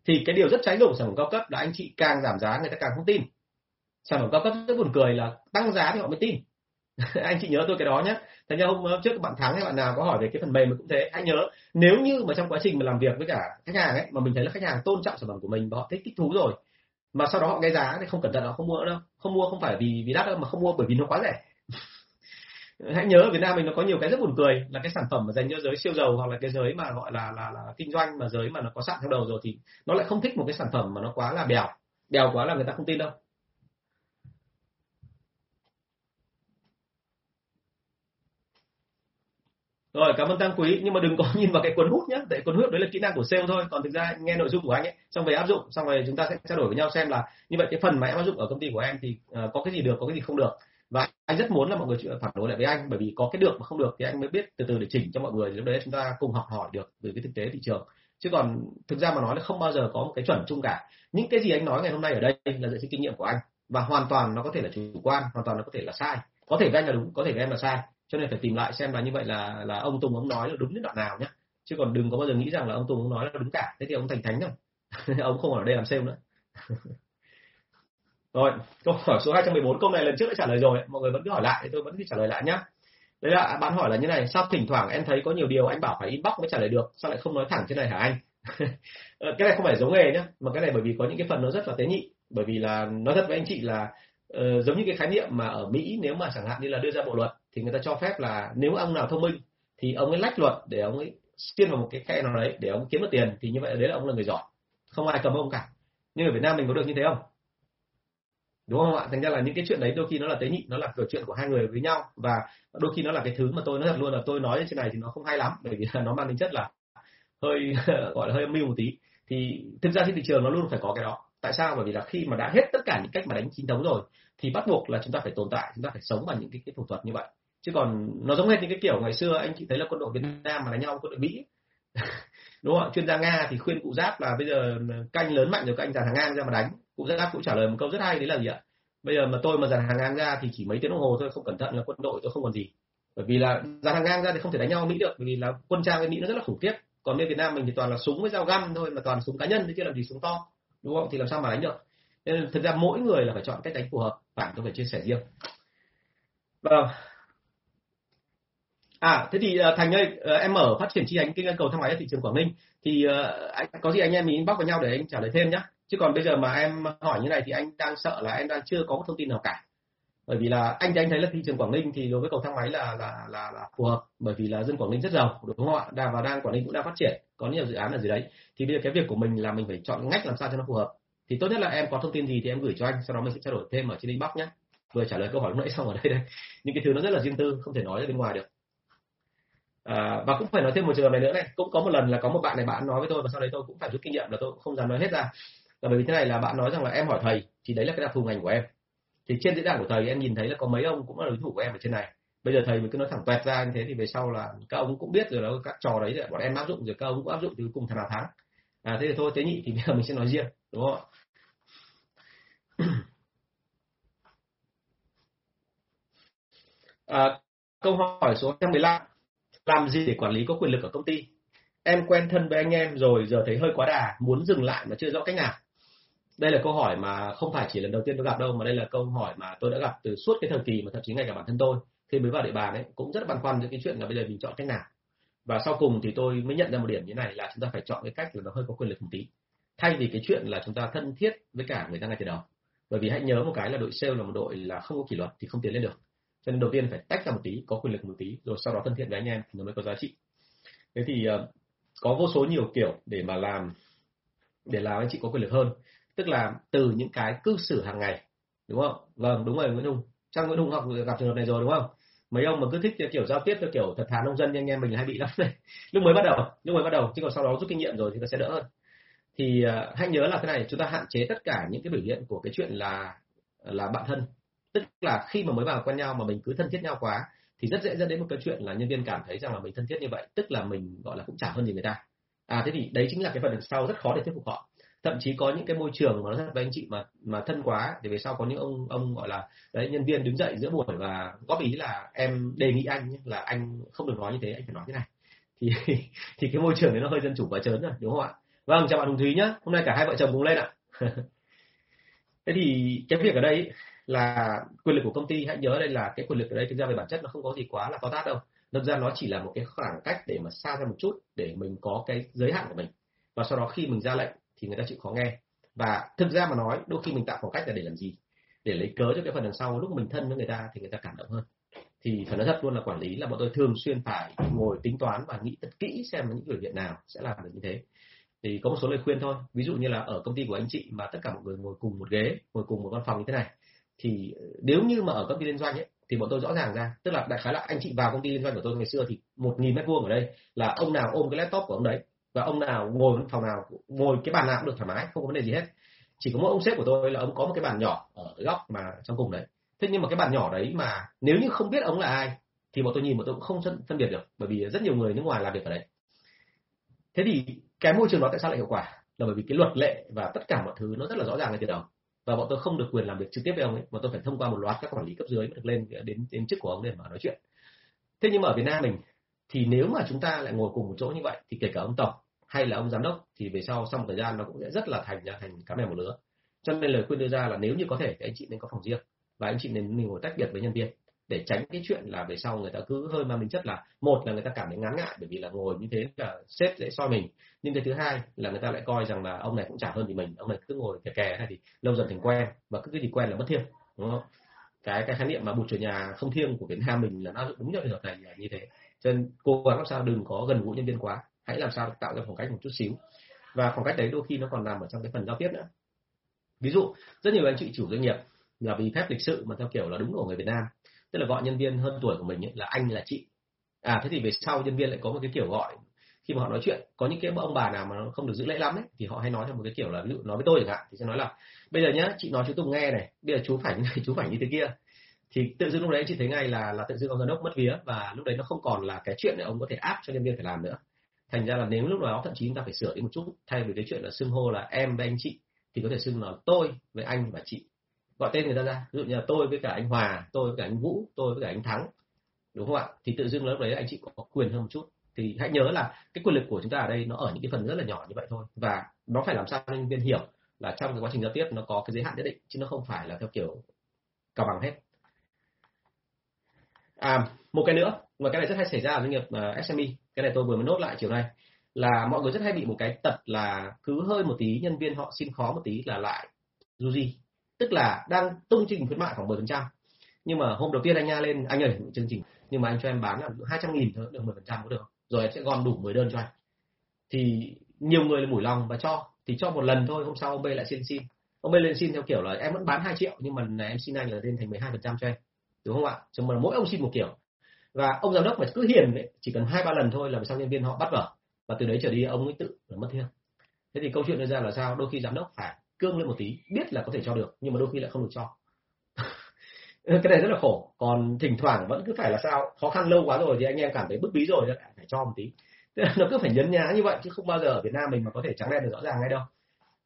thì cái điều rất trái ngược sản phẩm cao cấp là anh chị càng giảm giá, người ta càng không tin. Sản phẩm cao cấp rất buồn cười là tăng giá thì họ mới tin. anh chị nhớ tôi cái đó nhé thành ra hôm trước bạn thắng hay bạn nào có hỏi về cái phần mềm cũng thế. Hãy nhớ, nếu như mà trong quá trình mà làm việc với cả khách hàng ấy, mà mình thấy là khách hàng tôn trọng sản phẩm của mình và họ thích thích thú rồi, mà sau đó họ nghe giá thì không cẩn thận họ không mua đâu. Không mua không phải vì vì đắt đâu, mà không mua bởi vì nó quá rẻ. Hãy nhớ ở Việt Nam mình nó có nhiều cái rất buồn cười, là cái sản phẩm mà dành cho giới siêu giàu hoặc là cái giới mà gọi là là là kinh doanh, mà giới mà nó có sẵn theo đầu rồi thì nó lại không thích một cái sản phẩm mà nó quá là bèo. Bèo quá là người ta không tin đâu. Rồi cảm ơn tăng quý. Nhưng mà đừng có nhìn vào cái cuốn hút nhé tại cuốn hút đấy là kỹ năng của sale thôi. Còn thực ra nghe nội dung của anh ấy xong về áp dụng xong rồi chúng ta sẽ trao đổi với nhau xem là như vậy cái phần mà em áp dụng ở công ty của em thì uh, có cái gì được có cái gì không được. Và anh rất muốn là mọi người phản đối lại với anh bởi vì có cái được mà không được thì anh mới biết từ từ để chỉnh cho mọi người. Lúc đấy chúng ta cùng học hỏi được từ cái thực tế thị trường. Chứ còn thực ra mà nói là không bao giờ có một cái chuẩn chung cả. Những cái gì anh nói ngày hôm nay ở đây là dựa trên kinh nghiệm của anh. Và hoàn toàn nó có thể là chủ quan hoàn toàn nó có thể là sai. Có thể với anh là đúng có thể với em là sai cho nên phải tìm lại xem là như vậy là là ông Tùng ông nói là đúng đến đoạn nào nhé chứ còn đừng có bao giờ nghĩ rằng là ông Tùng ông nói là đúng cả. Thế thì ông thành thánh rồi ông không ở đây làm sale nữa. Rồi câu hỏi số 214 câu này lần trước đã trả lời rồi. Mọi người vẫn cứ hỏi lại thì tôi vẫn cứ trả lời lại nhé đấy là bạn hỏi là như này sao thỉnh thoảng em thấy có nhiều điều anh bảo phải inbox mới trả lời được sao lại không nói thẳng thế này hả anh? Ờ, cái này không phải giống nghề nhá mà cái này bởi vì có những cái phần nó rất là tế nhị. Bởi vì là nói thật với anh chị là uh, giống như cái khái niệm mà ở Mỹ nếu mà chẳng hạn như là đưa ra bộ luật thì người ta cho phép là nếu ông nào thông minh thì ông ấy lách luật để ông ấy xuyên vào một cái khe nào đấy để ông kiếm được tiền thì như vậy đấy là ông là người giỏi. Không ai cầm ông cả. Nhưng ở Việt Nam mình có được như thế không? Đúng không ạ? Thành ra là những cái chuyện đấy đôi khi nó là tế nhị nó là kiểu chuyện của hai người với nhau. Và đôi khi nó là cái thứ mà tôi nói thật luôn là tôi nói trên này thì nó không hay lắm bởi vì nó mang tính chất là hơi gọi là hơi âm mưu một tí. Thì thực ra trên thị trường nó luôn phải có cái đó. Tại sao? Bởi vì là khi mà đã hết tất cả những cách mà đánh chính thống rồi thì bắt buộc là chúng ta phải tồn tại chúng ta phải sống bằng những cái, cái thủ thuật như vậy chứ còn nó giống hết những cái kiểu ngày xưa anh chị thấy là quân đội Việt Nam mà đánh nhau quân đội Mỹ. Đúng không chuyên gia Nga thì khuyên cụ giáp là bây giờ canh lớn mạnh rồi các anh dàn hàng ngang ra mà đánh. Cụ giáp cũng trả lời một câu rất hay, đấy là gì ạ? Bây giờ mà tôi mà dàn hàng ngang ra thì chỉ mấy tiếng đồng hồ thôi, không cẩn thận là quân đội tôi không còn gì. Bởi vì là dàn hàng ngang ra thì không thể đánh nhau Mỹ được, bởi vì là quân trang bên Mỹ nó rất là khủng khiếp. Còn bên Việt Nam mình thì toàn là súng với dao găm thôi, mà toàn súng cá nhân, chứ làm gì súng to. Đúng không? Thì làm sao mà đánh được? Nên thực ra mỗi người là phải chọn cách đánh phù hợp, bạn tôi phải chia sẻ riêng. Vâng à thế thì ờ, thành ơi ờ, em mở phát triển chi nhánh kinh doanh cầu thang máy ở thị trường quảng ninh thì ờ, anh có gì anh em mình inbox vào nhau để anh trả lời thêm nhé chứ còn bây giờ mà em hỏi như này thì anh đang sợ là em đang chưa có thông tin nào cả. Bởi vì là anh thì anh thấy là thị trường Quảng Ninh thì đối với cầu thang máy là là là, là phù hợp bởi vì là dân Quảng Ninh rất giàu đúng không ạ? Đang và đang Quảng Ninh cũng đang phát triển có nhiều dự án ở dưới đấy. Thì bây giờ cái việc của mình là mình phải chọn ngách làm sao cho nó phù hợp. Thì tốt nhất là em có thông tin gì thì em gửi cho anh sau đó mình sẽ trao đổi thêm ở trên inbox nhé vừa trả lời câu hỏi lúc nãy xong ở đây đây. Những cái thứ nó rất là riêng tư không thể nói ra bên ngoài được à, và cũng phải nói thêm một trường hợp này nữa này. Cũng có một lần là có một bạn này bạn nói với tôi và sau đấy tôi cũng phải rút kinh nghiệm là tôi cũng không dám nói hết ra. Là bởi vì thế này là bạn nói rằng là em hỏi thầy thì đấy là cái đặc thù ngành của em. Thì trên diễn đàn của thầy em nhìn thấy là có mấy ông cũng là đối thủ của em ở trên này. Bây giờ thầy mình cứ nói thẳng toẹt ra như thế thì về sau là các ông cũng biết rồi đó các trò đấy bọn em áp dụng rồi các ông cũng áp dụng từ cùng thằng nào thắng à thế thì thôi tế nhị thì bây giờ mình sẽ nói riêng đúng không à, câu hỏi số 115 làm gì để quản lý có quyền lực ở công ty? Em quen thân với anh em rồi, giờ thấy hơi quá đà, muốn dừng lại mà chưa rõ cách nào. Đây là câu hỏi mà không phải chỉ lần đầu tiên tôi gặp đâu, mà đây là câu hỏi mà tôi đã gặp từ suốt cái thời kỳ mà thậm chí ngay cả bản thân tôi, khi mới vào địa bàn ấy, cũng rất băn khoăn những cái chuyện là bây giờ mình chọn cách nào. Và sau cùng thì tôi mới nhận ra một điểm như này là chúng ta phải chọn cái cách là nó hơi có quyền lực một tí. Thay vì cái chuyện là chúng ta thân thiết với cả người ta ngay từ đầu. Bởi vì hãy nhớ một cái là đội sale là một đội là không có kỷ luật thì không tiến lên được cho nên đầu tiên phải tách ra một tí có quyền lực một tí rồi sau đó thân thiện với anh em thì nó mới có giá trị. Thế thì ờ, có vô số nhiều kiểu để mà làm để làm anh chị có quyền lực hơn. Tức là từ những cái cư xử hàng ngày đúng không? Vâng đúng rồi nguyễn hùng. Chắc nguyễn hùng học gặp trường hợp này rồi đúng không? Mấy ông mà cứ thích kiểu giao tiếp theo kiểu thật thà nông dân như anh em mình hay bị lắm này lúc mới bắt đầu lúc mới bắt đầu chứ còn sau đó rút kinh nghiệm rồi thì nó sẽ đỡ hơn. Thì uh, hãy nhớ là thế này chúng ta hạn chế tất cả những cái biểu hiện của cái chuyện là là bạn thân tức là khi mà mới vào quen nhau mà mình cứ thân thiết nhau quá, thì rất dễ dẫn đến một cái chuyện là nhân viên cảm thấy rằng là mình thân thiết như vậy, tức là mình, gọi là, cũng trả hơn gì người ta. À thế thì đấy chính là cái phần đằng sau rất khó để thuyết phục họ. Thậm chí có những cái môi trường mà nó rất với anh chị mà mà thân quá, thì về sau có những ông ông, gọi là, đấy, nhân viên đứng dậy giữa buổi và góp ý là em đề nghị anh là anh không được nói như thế, anh phải nói thế này. Thì thì cái môi trường đấy nó hơi dân chủ và chớn rồi, đúng không ạ? Vâng chào bạn hùng thúy nhá, hôm nay cả hai vợ chồng cùng lên ạ. Thế thì cái việc ở đây là quyền lực của công ty. Hãy nhớ đây là cái quyền lực ở đây, thực ra về bản chất nó không có gì quá là to tát đâu. Thực ra nó chỉ là một cái khoảng cách để mà xa ra một chút, để mình có cái giới hạn của mình. Và sau đó khi mình ra lệnh thì người ta chịu khó nghe. Và thực ra mà nói, đôi khi mình tạo khoảng cách là để làm gì? Để lấy cớ cho cái phần đằng sau. Lúc mình thân với người ta thì người ta cảm động hơn. Thì phải nói thật luôn là quản lý là bọn tôi thường xuyên phải ngồi tính toán và nghĩ thật kỹ xem những biểu hiện nào sẽ làm được như thế. Thì có một số lời khuyên thôi. Ví dụ như là ở công ty của anh chị mà tất cả mọi người ngồi cùng một ghế, ngồi cùng một văn phòng như thế này thì ờ, nếu như mà ở công ty liên doanh ấy, thì bọn tôi rõ ràng ra. Tức là đại khái là anh chị vào công ty liên doanh của tôi ngày xưa thì một nghìn mét vuông ở đây là ông nào ôm cái laptop của ông đấy và ông nào ngồi phòng nào, ngồi cái bàn nào cũng được thoải mái, không có vấn đề gì hết. Chỉ có mỗi ông sếp của tôi là ông có một cái bàn nhỏ ở góc mà trong cùng đấy. Thế nhưng mà cái bàn nhỏ đấy mà nếu như không biết ông là ai thì bọn tôi nhìn bọn tôi cũng không phân biệt được, bởi vì rất nhiều người nước ngoài làm việc ở đấy. Thế thì cái môi trường đó tại sao lại hiệu quả? Là bởi vì cái luật lệ và tất cả mọi thứ nó rất là rõ ràng ngay từ đầu và bọn tôi không được quyền làm việc trực tiếp với ông ấy. Mà tôi phải thông qua một loạt các quản lý cấp dưới mới được lên ờ, đến đến chức của ông để mà nói chuyện. Thế nhưng mà ở Việt Nam mình, thì nếu mà chúng ta lại ngồi cùng một chỗ như vậy, thì kể cả ông tổng hay là ông giám đốc, thì về sau sau một thời gian nó cũng sẽ rất là thành ra thành cá mè một lứa. Cho nên lời khuyên đưa ra là nếu như có thể, thì anh chị nên có phòng riêng. Và anh chị nên ngồi tách biệt với nhân viên để tránh cái chuyện là về sau người ta cứ hơi mang tính chất là một là người ta cảm thấy ngán ngại, bởi vì là ngồi như thế là sếp dễ soi mình. Nhưng cái thứ hai là người ta lại coi rằng là ông này cũng trả hơn thì mình, ông này cứ ngồi kè kè này thì lâu dần thành quen và cứ cái gì quen là mất thiêng đúng không? Cái cái khái niệm mà bụt chủ nhà không thiêng của Việt Nam mình là nó đúng trong trường hợp này là như thế. Cho nên cố gắng làm sao đừng có gần gũi nhân viên quá, hãy làm sao tạo ra khoảng cách một chút xíu. Và khoảng cách đấy đôi khi nó còn nằm ở trong cái phần giao tiếp nữa. Ví dụ, rất nhiều anh chị chủ doanh nghiệp là vì phép lịch sự mà theo kiểu là đúng của người Việt Nam tức là gọi nhân viên hơn tuổi của mình ấy, là anh là chị. À thế thì về sau nhân viên lại có một cái kiểu gọi khi mà họ nói chuyện có những cái ông bà nào mà nó không được giữ lễ lắm ấy thì họ hay nói theo một cái kiểu là ví dụ nói với tôi chẳng hạn thì sẽ nói là bây giờ nhá chị nói chú Tùng nghe này bây giờ chú phải như này chú phải như thế kia. Thì tự dưng lúc đấy chị thấy ngay là là tự dưng ông giám đốc mất vía và lúc đấy nó không còn là cái chuyện để ông có thể áp cho nhân viên phải làm nữa. Thành ra là nếu lúc đó thậm chí chúng ta phải sửa đi một chút thay vì cái chuyện là xưng hô là em với anh chị thì có thể xưng là tôi với anh và chị gọi tên người ta ra. Ví dụ như là tôi với cả anh Hòa tôi với cả anh Vũ tôi với cả anh Thắng đúng không ạ? Thì tự dưng lúc đấy anh chị có quyền hơn một chút. Thì hãy nhớ là cái quyền lực của chúng ta ở đây nó ở những cái phần rất là nhỏ như vậy thôi. Và nó phải làm sao cho nhân viên hiểu là trong cái quá trình giao tiếp nó có cái giới hạn nhất định chứ nó không phải là theo kiểu cao bằng hết. À một cái nữa mà cái này rất hay xảy ra ở doanh nghiệp ờ, uh, SME cái này tôi vừa mới nốt lại chiều nay. Là mọi người rất hay bị một cái tật là cứ hơi một tí nhân viên họ xin khó một tí là lại du di tức là đang tung trình khuyến mại khoảng 10% nhưng mà hôm đầu tiên anh nha lên anh ơi chương trình. Nhưng mà anh cho em bán là 200 nghìn thôi được 10% có được. Rồi em sẽ gom đủ 10 đơn cho anh. Thì nhiều người là mủi lòng và cho. Thì cho một lần thôi hôm sau ông B lại xin xin. Ông B lên xin theo kiểu là em vẫn bán 2 triệu nhưng mà này em xin anh là lên thành 12% cho em. Đúng không ạ? Chứ mà mỗi ông xin một kiểu. Và ông giám đốc mà cứ hiền ấy, chỉ cần hai ba lần thôi là sao nhân viên họ bắt vở. Và từ đấy trở đi ông ấy tự là mất thiêng thế thì câu chuyện đưa ra là sao? Đôi khi giám đốc phải cương lên một tí, biết là có thể cho được, nhưng mà đôi khi lại không được cho. Cái này rất là khổ. Còn thỉnh thoảng vẫn cứ phải là sao, khó khăn lâu quá rồi thì anh em cảm thấy bức bí rồi phải cho một tí. Nó cứ phải nhấn nhá như vậy, chứ không bao giờ ở Việt Nam mình mà có thể trắng đen được rõ ràng ngay đâu.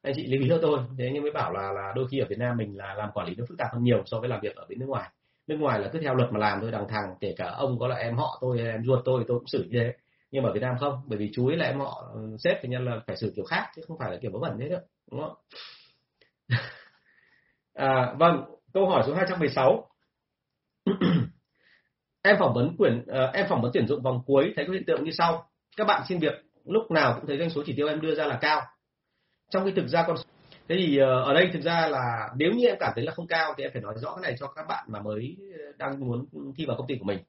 Anh chị lưu ý cho tôi, thế nhưng mới bảo là là đôi khi ở Việt Nam mình là làm quản lý nó phức tạp hơn nhiều so với làm việc ở bên nước ngoài. Nước ngoài là cứ theo luật mà làm thôi, đằng thẳng kể cả ông có là em họ tôi hay em ruột tôi tôi cũng xử như thế. Nhưng mà ở Việt Nam không, bởi vì chú ấy là em họ ừ, sếp thì nhân là phải xử kiểu khác, chứ không phải là kiểu vớ vẩn thế đâu, đúng không? à, vâng câu hỏi số 216 em phỏng vấn quyển uh, em phỏng vấn tuyển dụng vòng cuối thấy có hiện tượng như sau. Các bạn xin việc lúc nào cũng thấy doanh số chỉ tiêu em đưa ra là cao. Trong khi thực ra con thế thì uh, ở đây thực ra là nếu như em cảm thấy là không cao thì em phải nói rõ cái này cho các bạn mà mới ờ, đang muốn thi vào công ty của mình.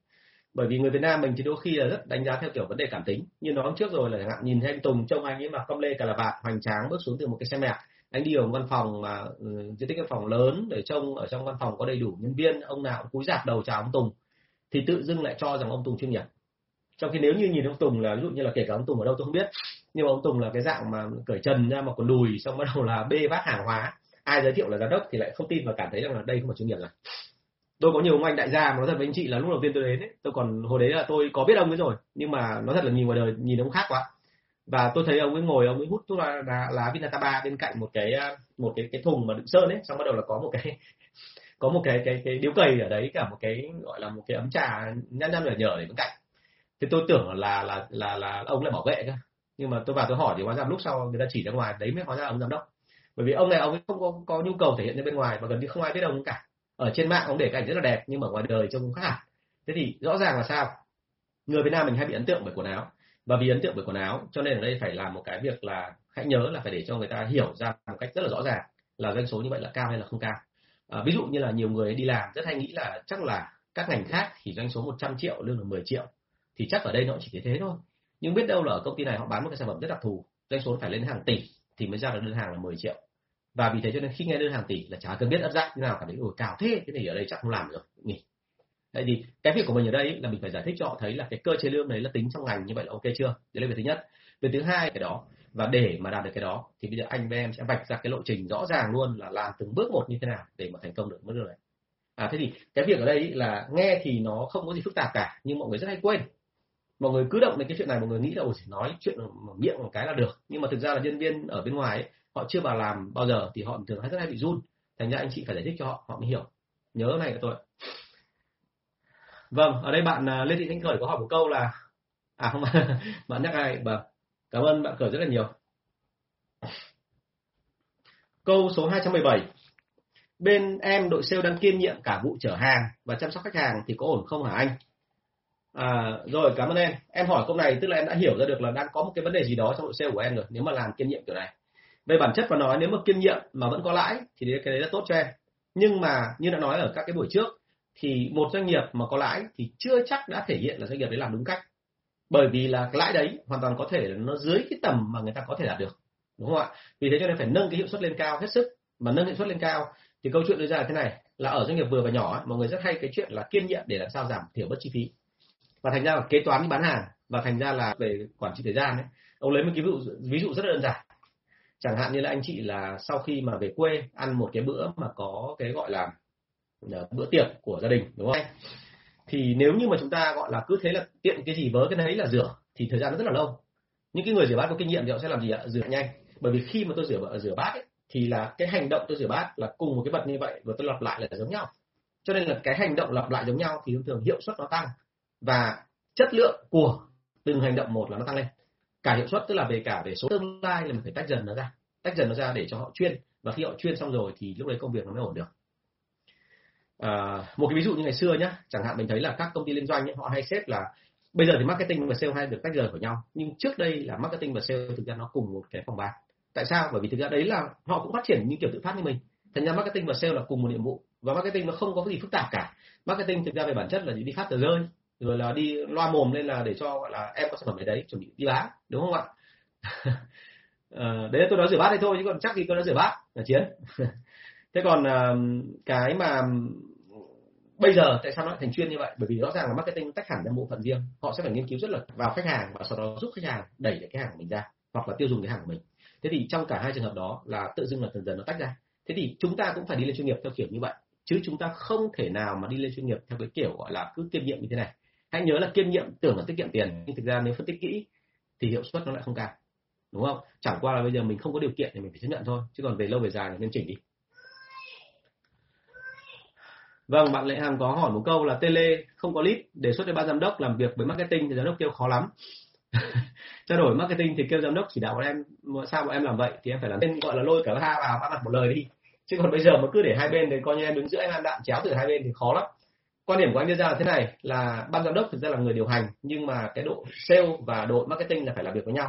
Bởi vì người Việt Nam mình thì đôi khi là rất đánh giá theo kiểu vấn đề cảm tính. Như nói trước rồi là chẳng hạn nhìn thấy anh Tùng trông anh ấy mặc công lê cà là vạt hoành tráng bước xuống từ một cái xe mẹ anh đi vào văn phòng mà ừ, diện tích văn phòng lớn để trông ở trong văn phòng có đầy đủ nhân viên ông nào cũng cúi rạp đầu chào ông Tùng thì tự dưng lại cho rằng ông Tùng chuyên nghiệp. Trong khi nếu như nhìn ông Tùng là ví dụ như là kể cả ông Tùng ở đâu tôi không biết nhưng mà ông Tùng là cái dạng mà cởi trần ra mà còn đùi xong bắt đầu là bê vác hàng hóa. Ai giới thiệu là giám đốc thì lại không tin và cảm thấy rằng là đây không phải chuyên nghiệp rồi. Tôi có nhiều ông anh đại gia mà nói thật với anh chị là lúc đầu tiên tôi đến ấy, tôi còn hồi đấy là tôi có biết ông ấy rồi nhưng mà nói thật là nhìn ngoài đời nhìn ông khác quá và tôi thấy ông ấy ngồi ông ấy hút thuốc lá, lá, lá Vinataba bên cạnh một cái à, một cái cái thùng mà đựng sơn ấy xong bắt đầu là có một cái có một cái cái cái điếu cầy ở đấy cả một cái gọi là một cái ấm trà nhăn nhăn nhở nhở để bên cạnh. Thì tôi tưởng là là là là ông lại bảo vệ cơ. Nhưng mà tôi vào tôi hỏi thì hóa ra lúc sau người ta chỉ ra ngoài đấy mới hóa ra ông giám đốc. Bởi vì ông này ông ấy không có có nhu cầu thể hiện ra bên ngoài và gần như không ai biết ông cả. Ở trên mạng ông để cảnh rất là đẹp nhưng mà ngoài đời trông khác hẳn. Thế thì rõ ràng là sao? Người Việt Nam mình hay bị ấn tượng bởi quần áo và vì ấn tượng bởi quần áo cho nên ở đây phải làm một cái việc là hãy nhớ là phải để cho người ta hiểu ra một cách rất là rõ ràng là doanh số như vậy là cao hay là không cao. À, ví dụ như là nhiều người đi làm rất hay nghĩ là chắc là các ngành khác thì doanh số 100 triệu lương là 10 triệu thì chắc ở đây nó chỉ thế thế thôi. Nhưng biết đâu là ở công ty này họ bán một cái sản phẩm rất đặc thù doanh số phải lên hàng tỷ thì mới ra được đơn hàng là 10 triệu. Và vì thế cho nên khi nghe đơn hàng tỷ là chả cần biết ấp dạng như nào cả đấy ủa cao thế thế này ở đây chắc không làm được. Nghỉ tại vì cái việc của mình ở đây là mình phải giải thích cho họ thấy là cái cơ chế lương đấy là tính trong ngành như vậy là ok chưa? Đấy là việc thứ nhất. Việc thứ hai cái đó và để mà đạt được cái đó thì bây giờ anh với em sẽ vạch ra cái lộ trình rõ ràng luôn là làm từng bước một như thế nào để mà thành công được mức lương này à thế thì cái việc ở đây là nghe thì nó không có gì phức tạp cả nhưng mọi người rất hay quên. Mọi người cứ động đến cái chuyện này mọi người nghĩ là ôi chỉ nói chuyện miệng một cái là được. Nhưng mà thực ra là nhân viên ở bên ngoài ấy, họ chưa vào làm bao giờ thì họ thường hay rất hay bị run. Thành ra anh chị phải giải thích cho họ họ mới hiểu. Nhớ này của tôi vâng ở đây bạn à, lê thị thanh khởi có hỏi một câu là à không bạn nhắc ai? Vâng cảm ơn bạn khởi rất là nhiều. Câu số 217 bên em đội sale đang kiêm nhiệm cả vụ chở hàng và chăm sóc khách hàng thì có ổn không hả anh? À, rồi cảm ơn em. Em hỏi câu này tức là em đã hiểu ra được là đang có một cái vấn đề gì đó trong đội sale của em rồi nếu mà làm kiêm nhiệm kiểu này. Về bản chất mà nói nếu mà kiêm nhiệm mà vẫn có lãi thì cái đấy là tốt cho em. Nhưng mà như đã nói ở các cái buổi trước thì một doanh nghiệp mà có lãi thì chưa chắc đã thể hiện là doanh nghiệp đấy làm đúng cách. Bởi vì là cái lãi đấy hoàn toàn có thể nó dưới cái tầm mà người ta có thể đạt được, đúng không ạ? Vì thế cho nên phải nâng cái hiệu suất lên cao hết sức. Mà nâng hiệu suất lên cao thì câu chuyện đưa ra là thế này, là ở doanh nghiệp vừa và nhỏ mọi người rất hay cái chuyện là kiên nhiệm để làm sao giảm thiểu bất chi phí. Và thành ra là kế toán bán hàng, và thành ra là về quản trị thời gian ấy, ông lấy một cái ví dụ ví dụ rất đơn giản. Chẳng hạn như là anh chị là sau khi mà về quê ăn một cái bữa mà có cái gọi là bữa tiệc của gia đình đúng không? Thì nếu như mà chúng ta gọi là cứ thế là tiện cái gì vớ cái đấy là rửa thì thời gian nó rất là lâu. Những cái người rửa bát có kinh nghiệm thì họ sẽ làm gì ạ? Rửa nhanh. Bởi vì khi mà tôi rửa ờ, rửa bát ấy, thì là cái hành động tôi rửa bát là cùng một cái vật như vậy và tôi lặp lại là giống nhau. Cho nên là cái hành động lặp lại giống nhau thì thông thường hiệu suất nó tăng và chất lượng của từng hành động một là nó tăng lên. Cả hiệu suất tức là về cả về số tương lai là mình phải tách dần nó ra tách dần nó ra để cho họ chuyên. Và khi họ chuyên xong rồi thì lúc đấy công việc nó mới ổn được à, một cái ví dụ như ngày xưa nhé chẳng hạn mình thấy là các công ty liên doanh ấy, họ hay xếp là bây giờ thì marketing và sale hay được tách rời khỏi nhau nhưng trước đây là marketing và sale thực ra nó cùng một cái phòng ban. Tại sao? Bởi vì thực ra đấy là họ cũng phát triển như kiểu tự phát như mình. Thành ra marketing và sale là cùng một nhiệm vụ và marketing nó không có cái gì phức tạp cả. Marketing thực ra về bản chất là đi phát tờ rơi rồi là đi loa mồm lên là để cho gọi là em có sản phẩm đấy đấy chuẩn bị đi bán đúng không ạ? À, đấy tôi nói rửa bát đây thôi chứ còn chắc gì tôi nói rửa bát là chiến. thế còn cái mà bây giờ tại sao nó lại thành chuyên như vậy? Bởi vì rõ ràng là marketing tách hẳn ra bộ phận riêng. Họ sẽ phải nghiên cứu rất là vào khách hàng và sau đó giúp khách hàng đẩy cái hàng của mình ra hoặc là tiêu dùng cái hàng của mình. Thế thì trong cả hai trường hợp đó là tự dưng là dần dần nó tách ra. Thế thì chúng ta cũng phải đi lên chuyên nghiệp theo kiểu như vậy, chứ chúng ta không thể nào mà đi lên chuyên nghiệp theo cái kiểu, gọi là, cứ kiêm nhiệm như thế này. Hãy nhớ là kiêm nhiệm, tưởng là tiết kiệm tiền, nhưng thực ra nếu phân tích kỹ thì hiệu suất nó lại không cao, đúng không? Chẳng qua là bây giờ mình không có điều kiện thì mình phải chấp nhận thôi, chứ còn về lâu về dài thì nên chỉnh đi. Vâng, bạn Lệ Hằng có hỏi một câu là Tele không có lead đề xuất với ban giám đốc làm việc với marketing thì giám đốc kêu khó lắm. Trao đổi marketing thì kêu giám đốc chỉ đạo em sao bọn em làm vậy thì em phải làm tên gọi là lôi cả hai vào bắt mặt một lời đi. Chứ còn bây giờ mà cứ để hai bên thì coi như em đứng giữa em ăn đạn chéo từ hai bên thì khó lắm. Quan điểm của anh đưa ra là thế này là ban giám đốc thực ra là người điều hành nhưng mà cái độ sale và đội marketing là phải làm việc với nhau.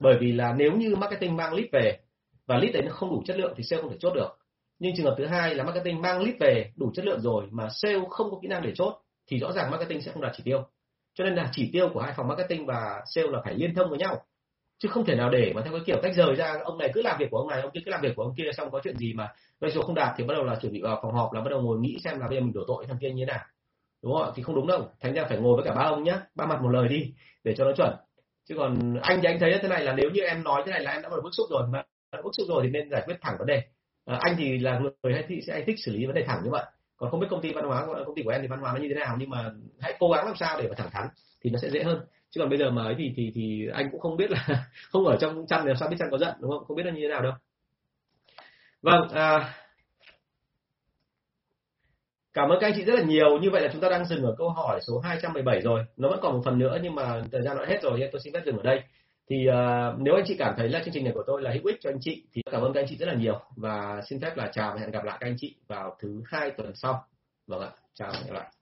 Bởi vì là nếu như marketing mang lead về và lead đấy nó không đủ chất lượng thì sale không thể chốt được nhưng trường hợp thứ hai là marketing mang lead về, đủ chất lượng rồi mà sale không có kỹ năng để chốt, thì rõ ràng marketing sẽ không đạt chỉ tiêu. Cho nên là chỉ tiêu của hai phòng marketing và sale là phải liên thông với nhau. Chứ không thể nào để mà theo cái kiểu cách rời ra, ông này cứ làm việc của ông này, ông kia cứ làm việc của ông kia, xong có chuyện gì mà ratio không đạt thì bắt đầu là chuẩn bị vào phòng họp, là bắt đầu ngồi nghĩ xem là bây giờ mình đổ tội thằng kia như thế nào. Đúng không thì không đúng đâu. Thành ra phải ngồi với cả ba ông nhá. Ba mặt một lời đi, để cho nó chuẩn. Chứ còn anh thì anh thấy thế này là nếu như em nói thế này là em đã bắt đầu bức xúc rồi. Mà bức xúc rồi thì nên giải quyết thẳng vấn đề à, anh thì là người hay thích sẽ thích xử lý vấn đề thẳng như vậy. Còn không biết công ty văn hóa công ty của em thì văn hóa nó như thế nào nhưng mà hãy cố gắng làm sao để mà thẳng thắn thì nó sẽ dễ hơn. Chứ còn bây giờ mà ấy thì thì thì anh cũng không biết là không ở trong chăn làm sao biết chăn có giận đúng không? Không biết là như thế nào đâu. Vâng à, cảm ơn các anh chị rất là nhiều. Như vậy là chúng ta đang dừng ở câu hỏi số 217 rồi. Nó vẫn còn một phần nữa nhưng mà thời gian đã hết rồi nên tôi xin phép dừng ở đây thì uh, nếu anh chị cảm thấy là chương trình này của tôi là hữu ích cho anh chị thì cảm ơn các anh chị rất là nhiều. Và xin phép là chào và hẹn gặp lại các anh chị vào thứ hai tuần sau. Vâng ạ chào và hẹn gặp lại.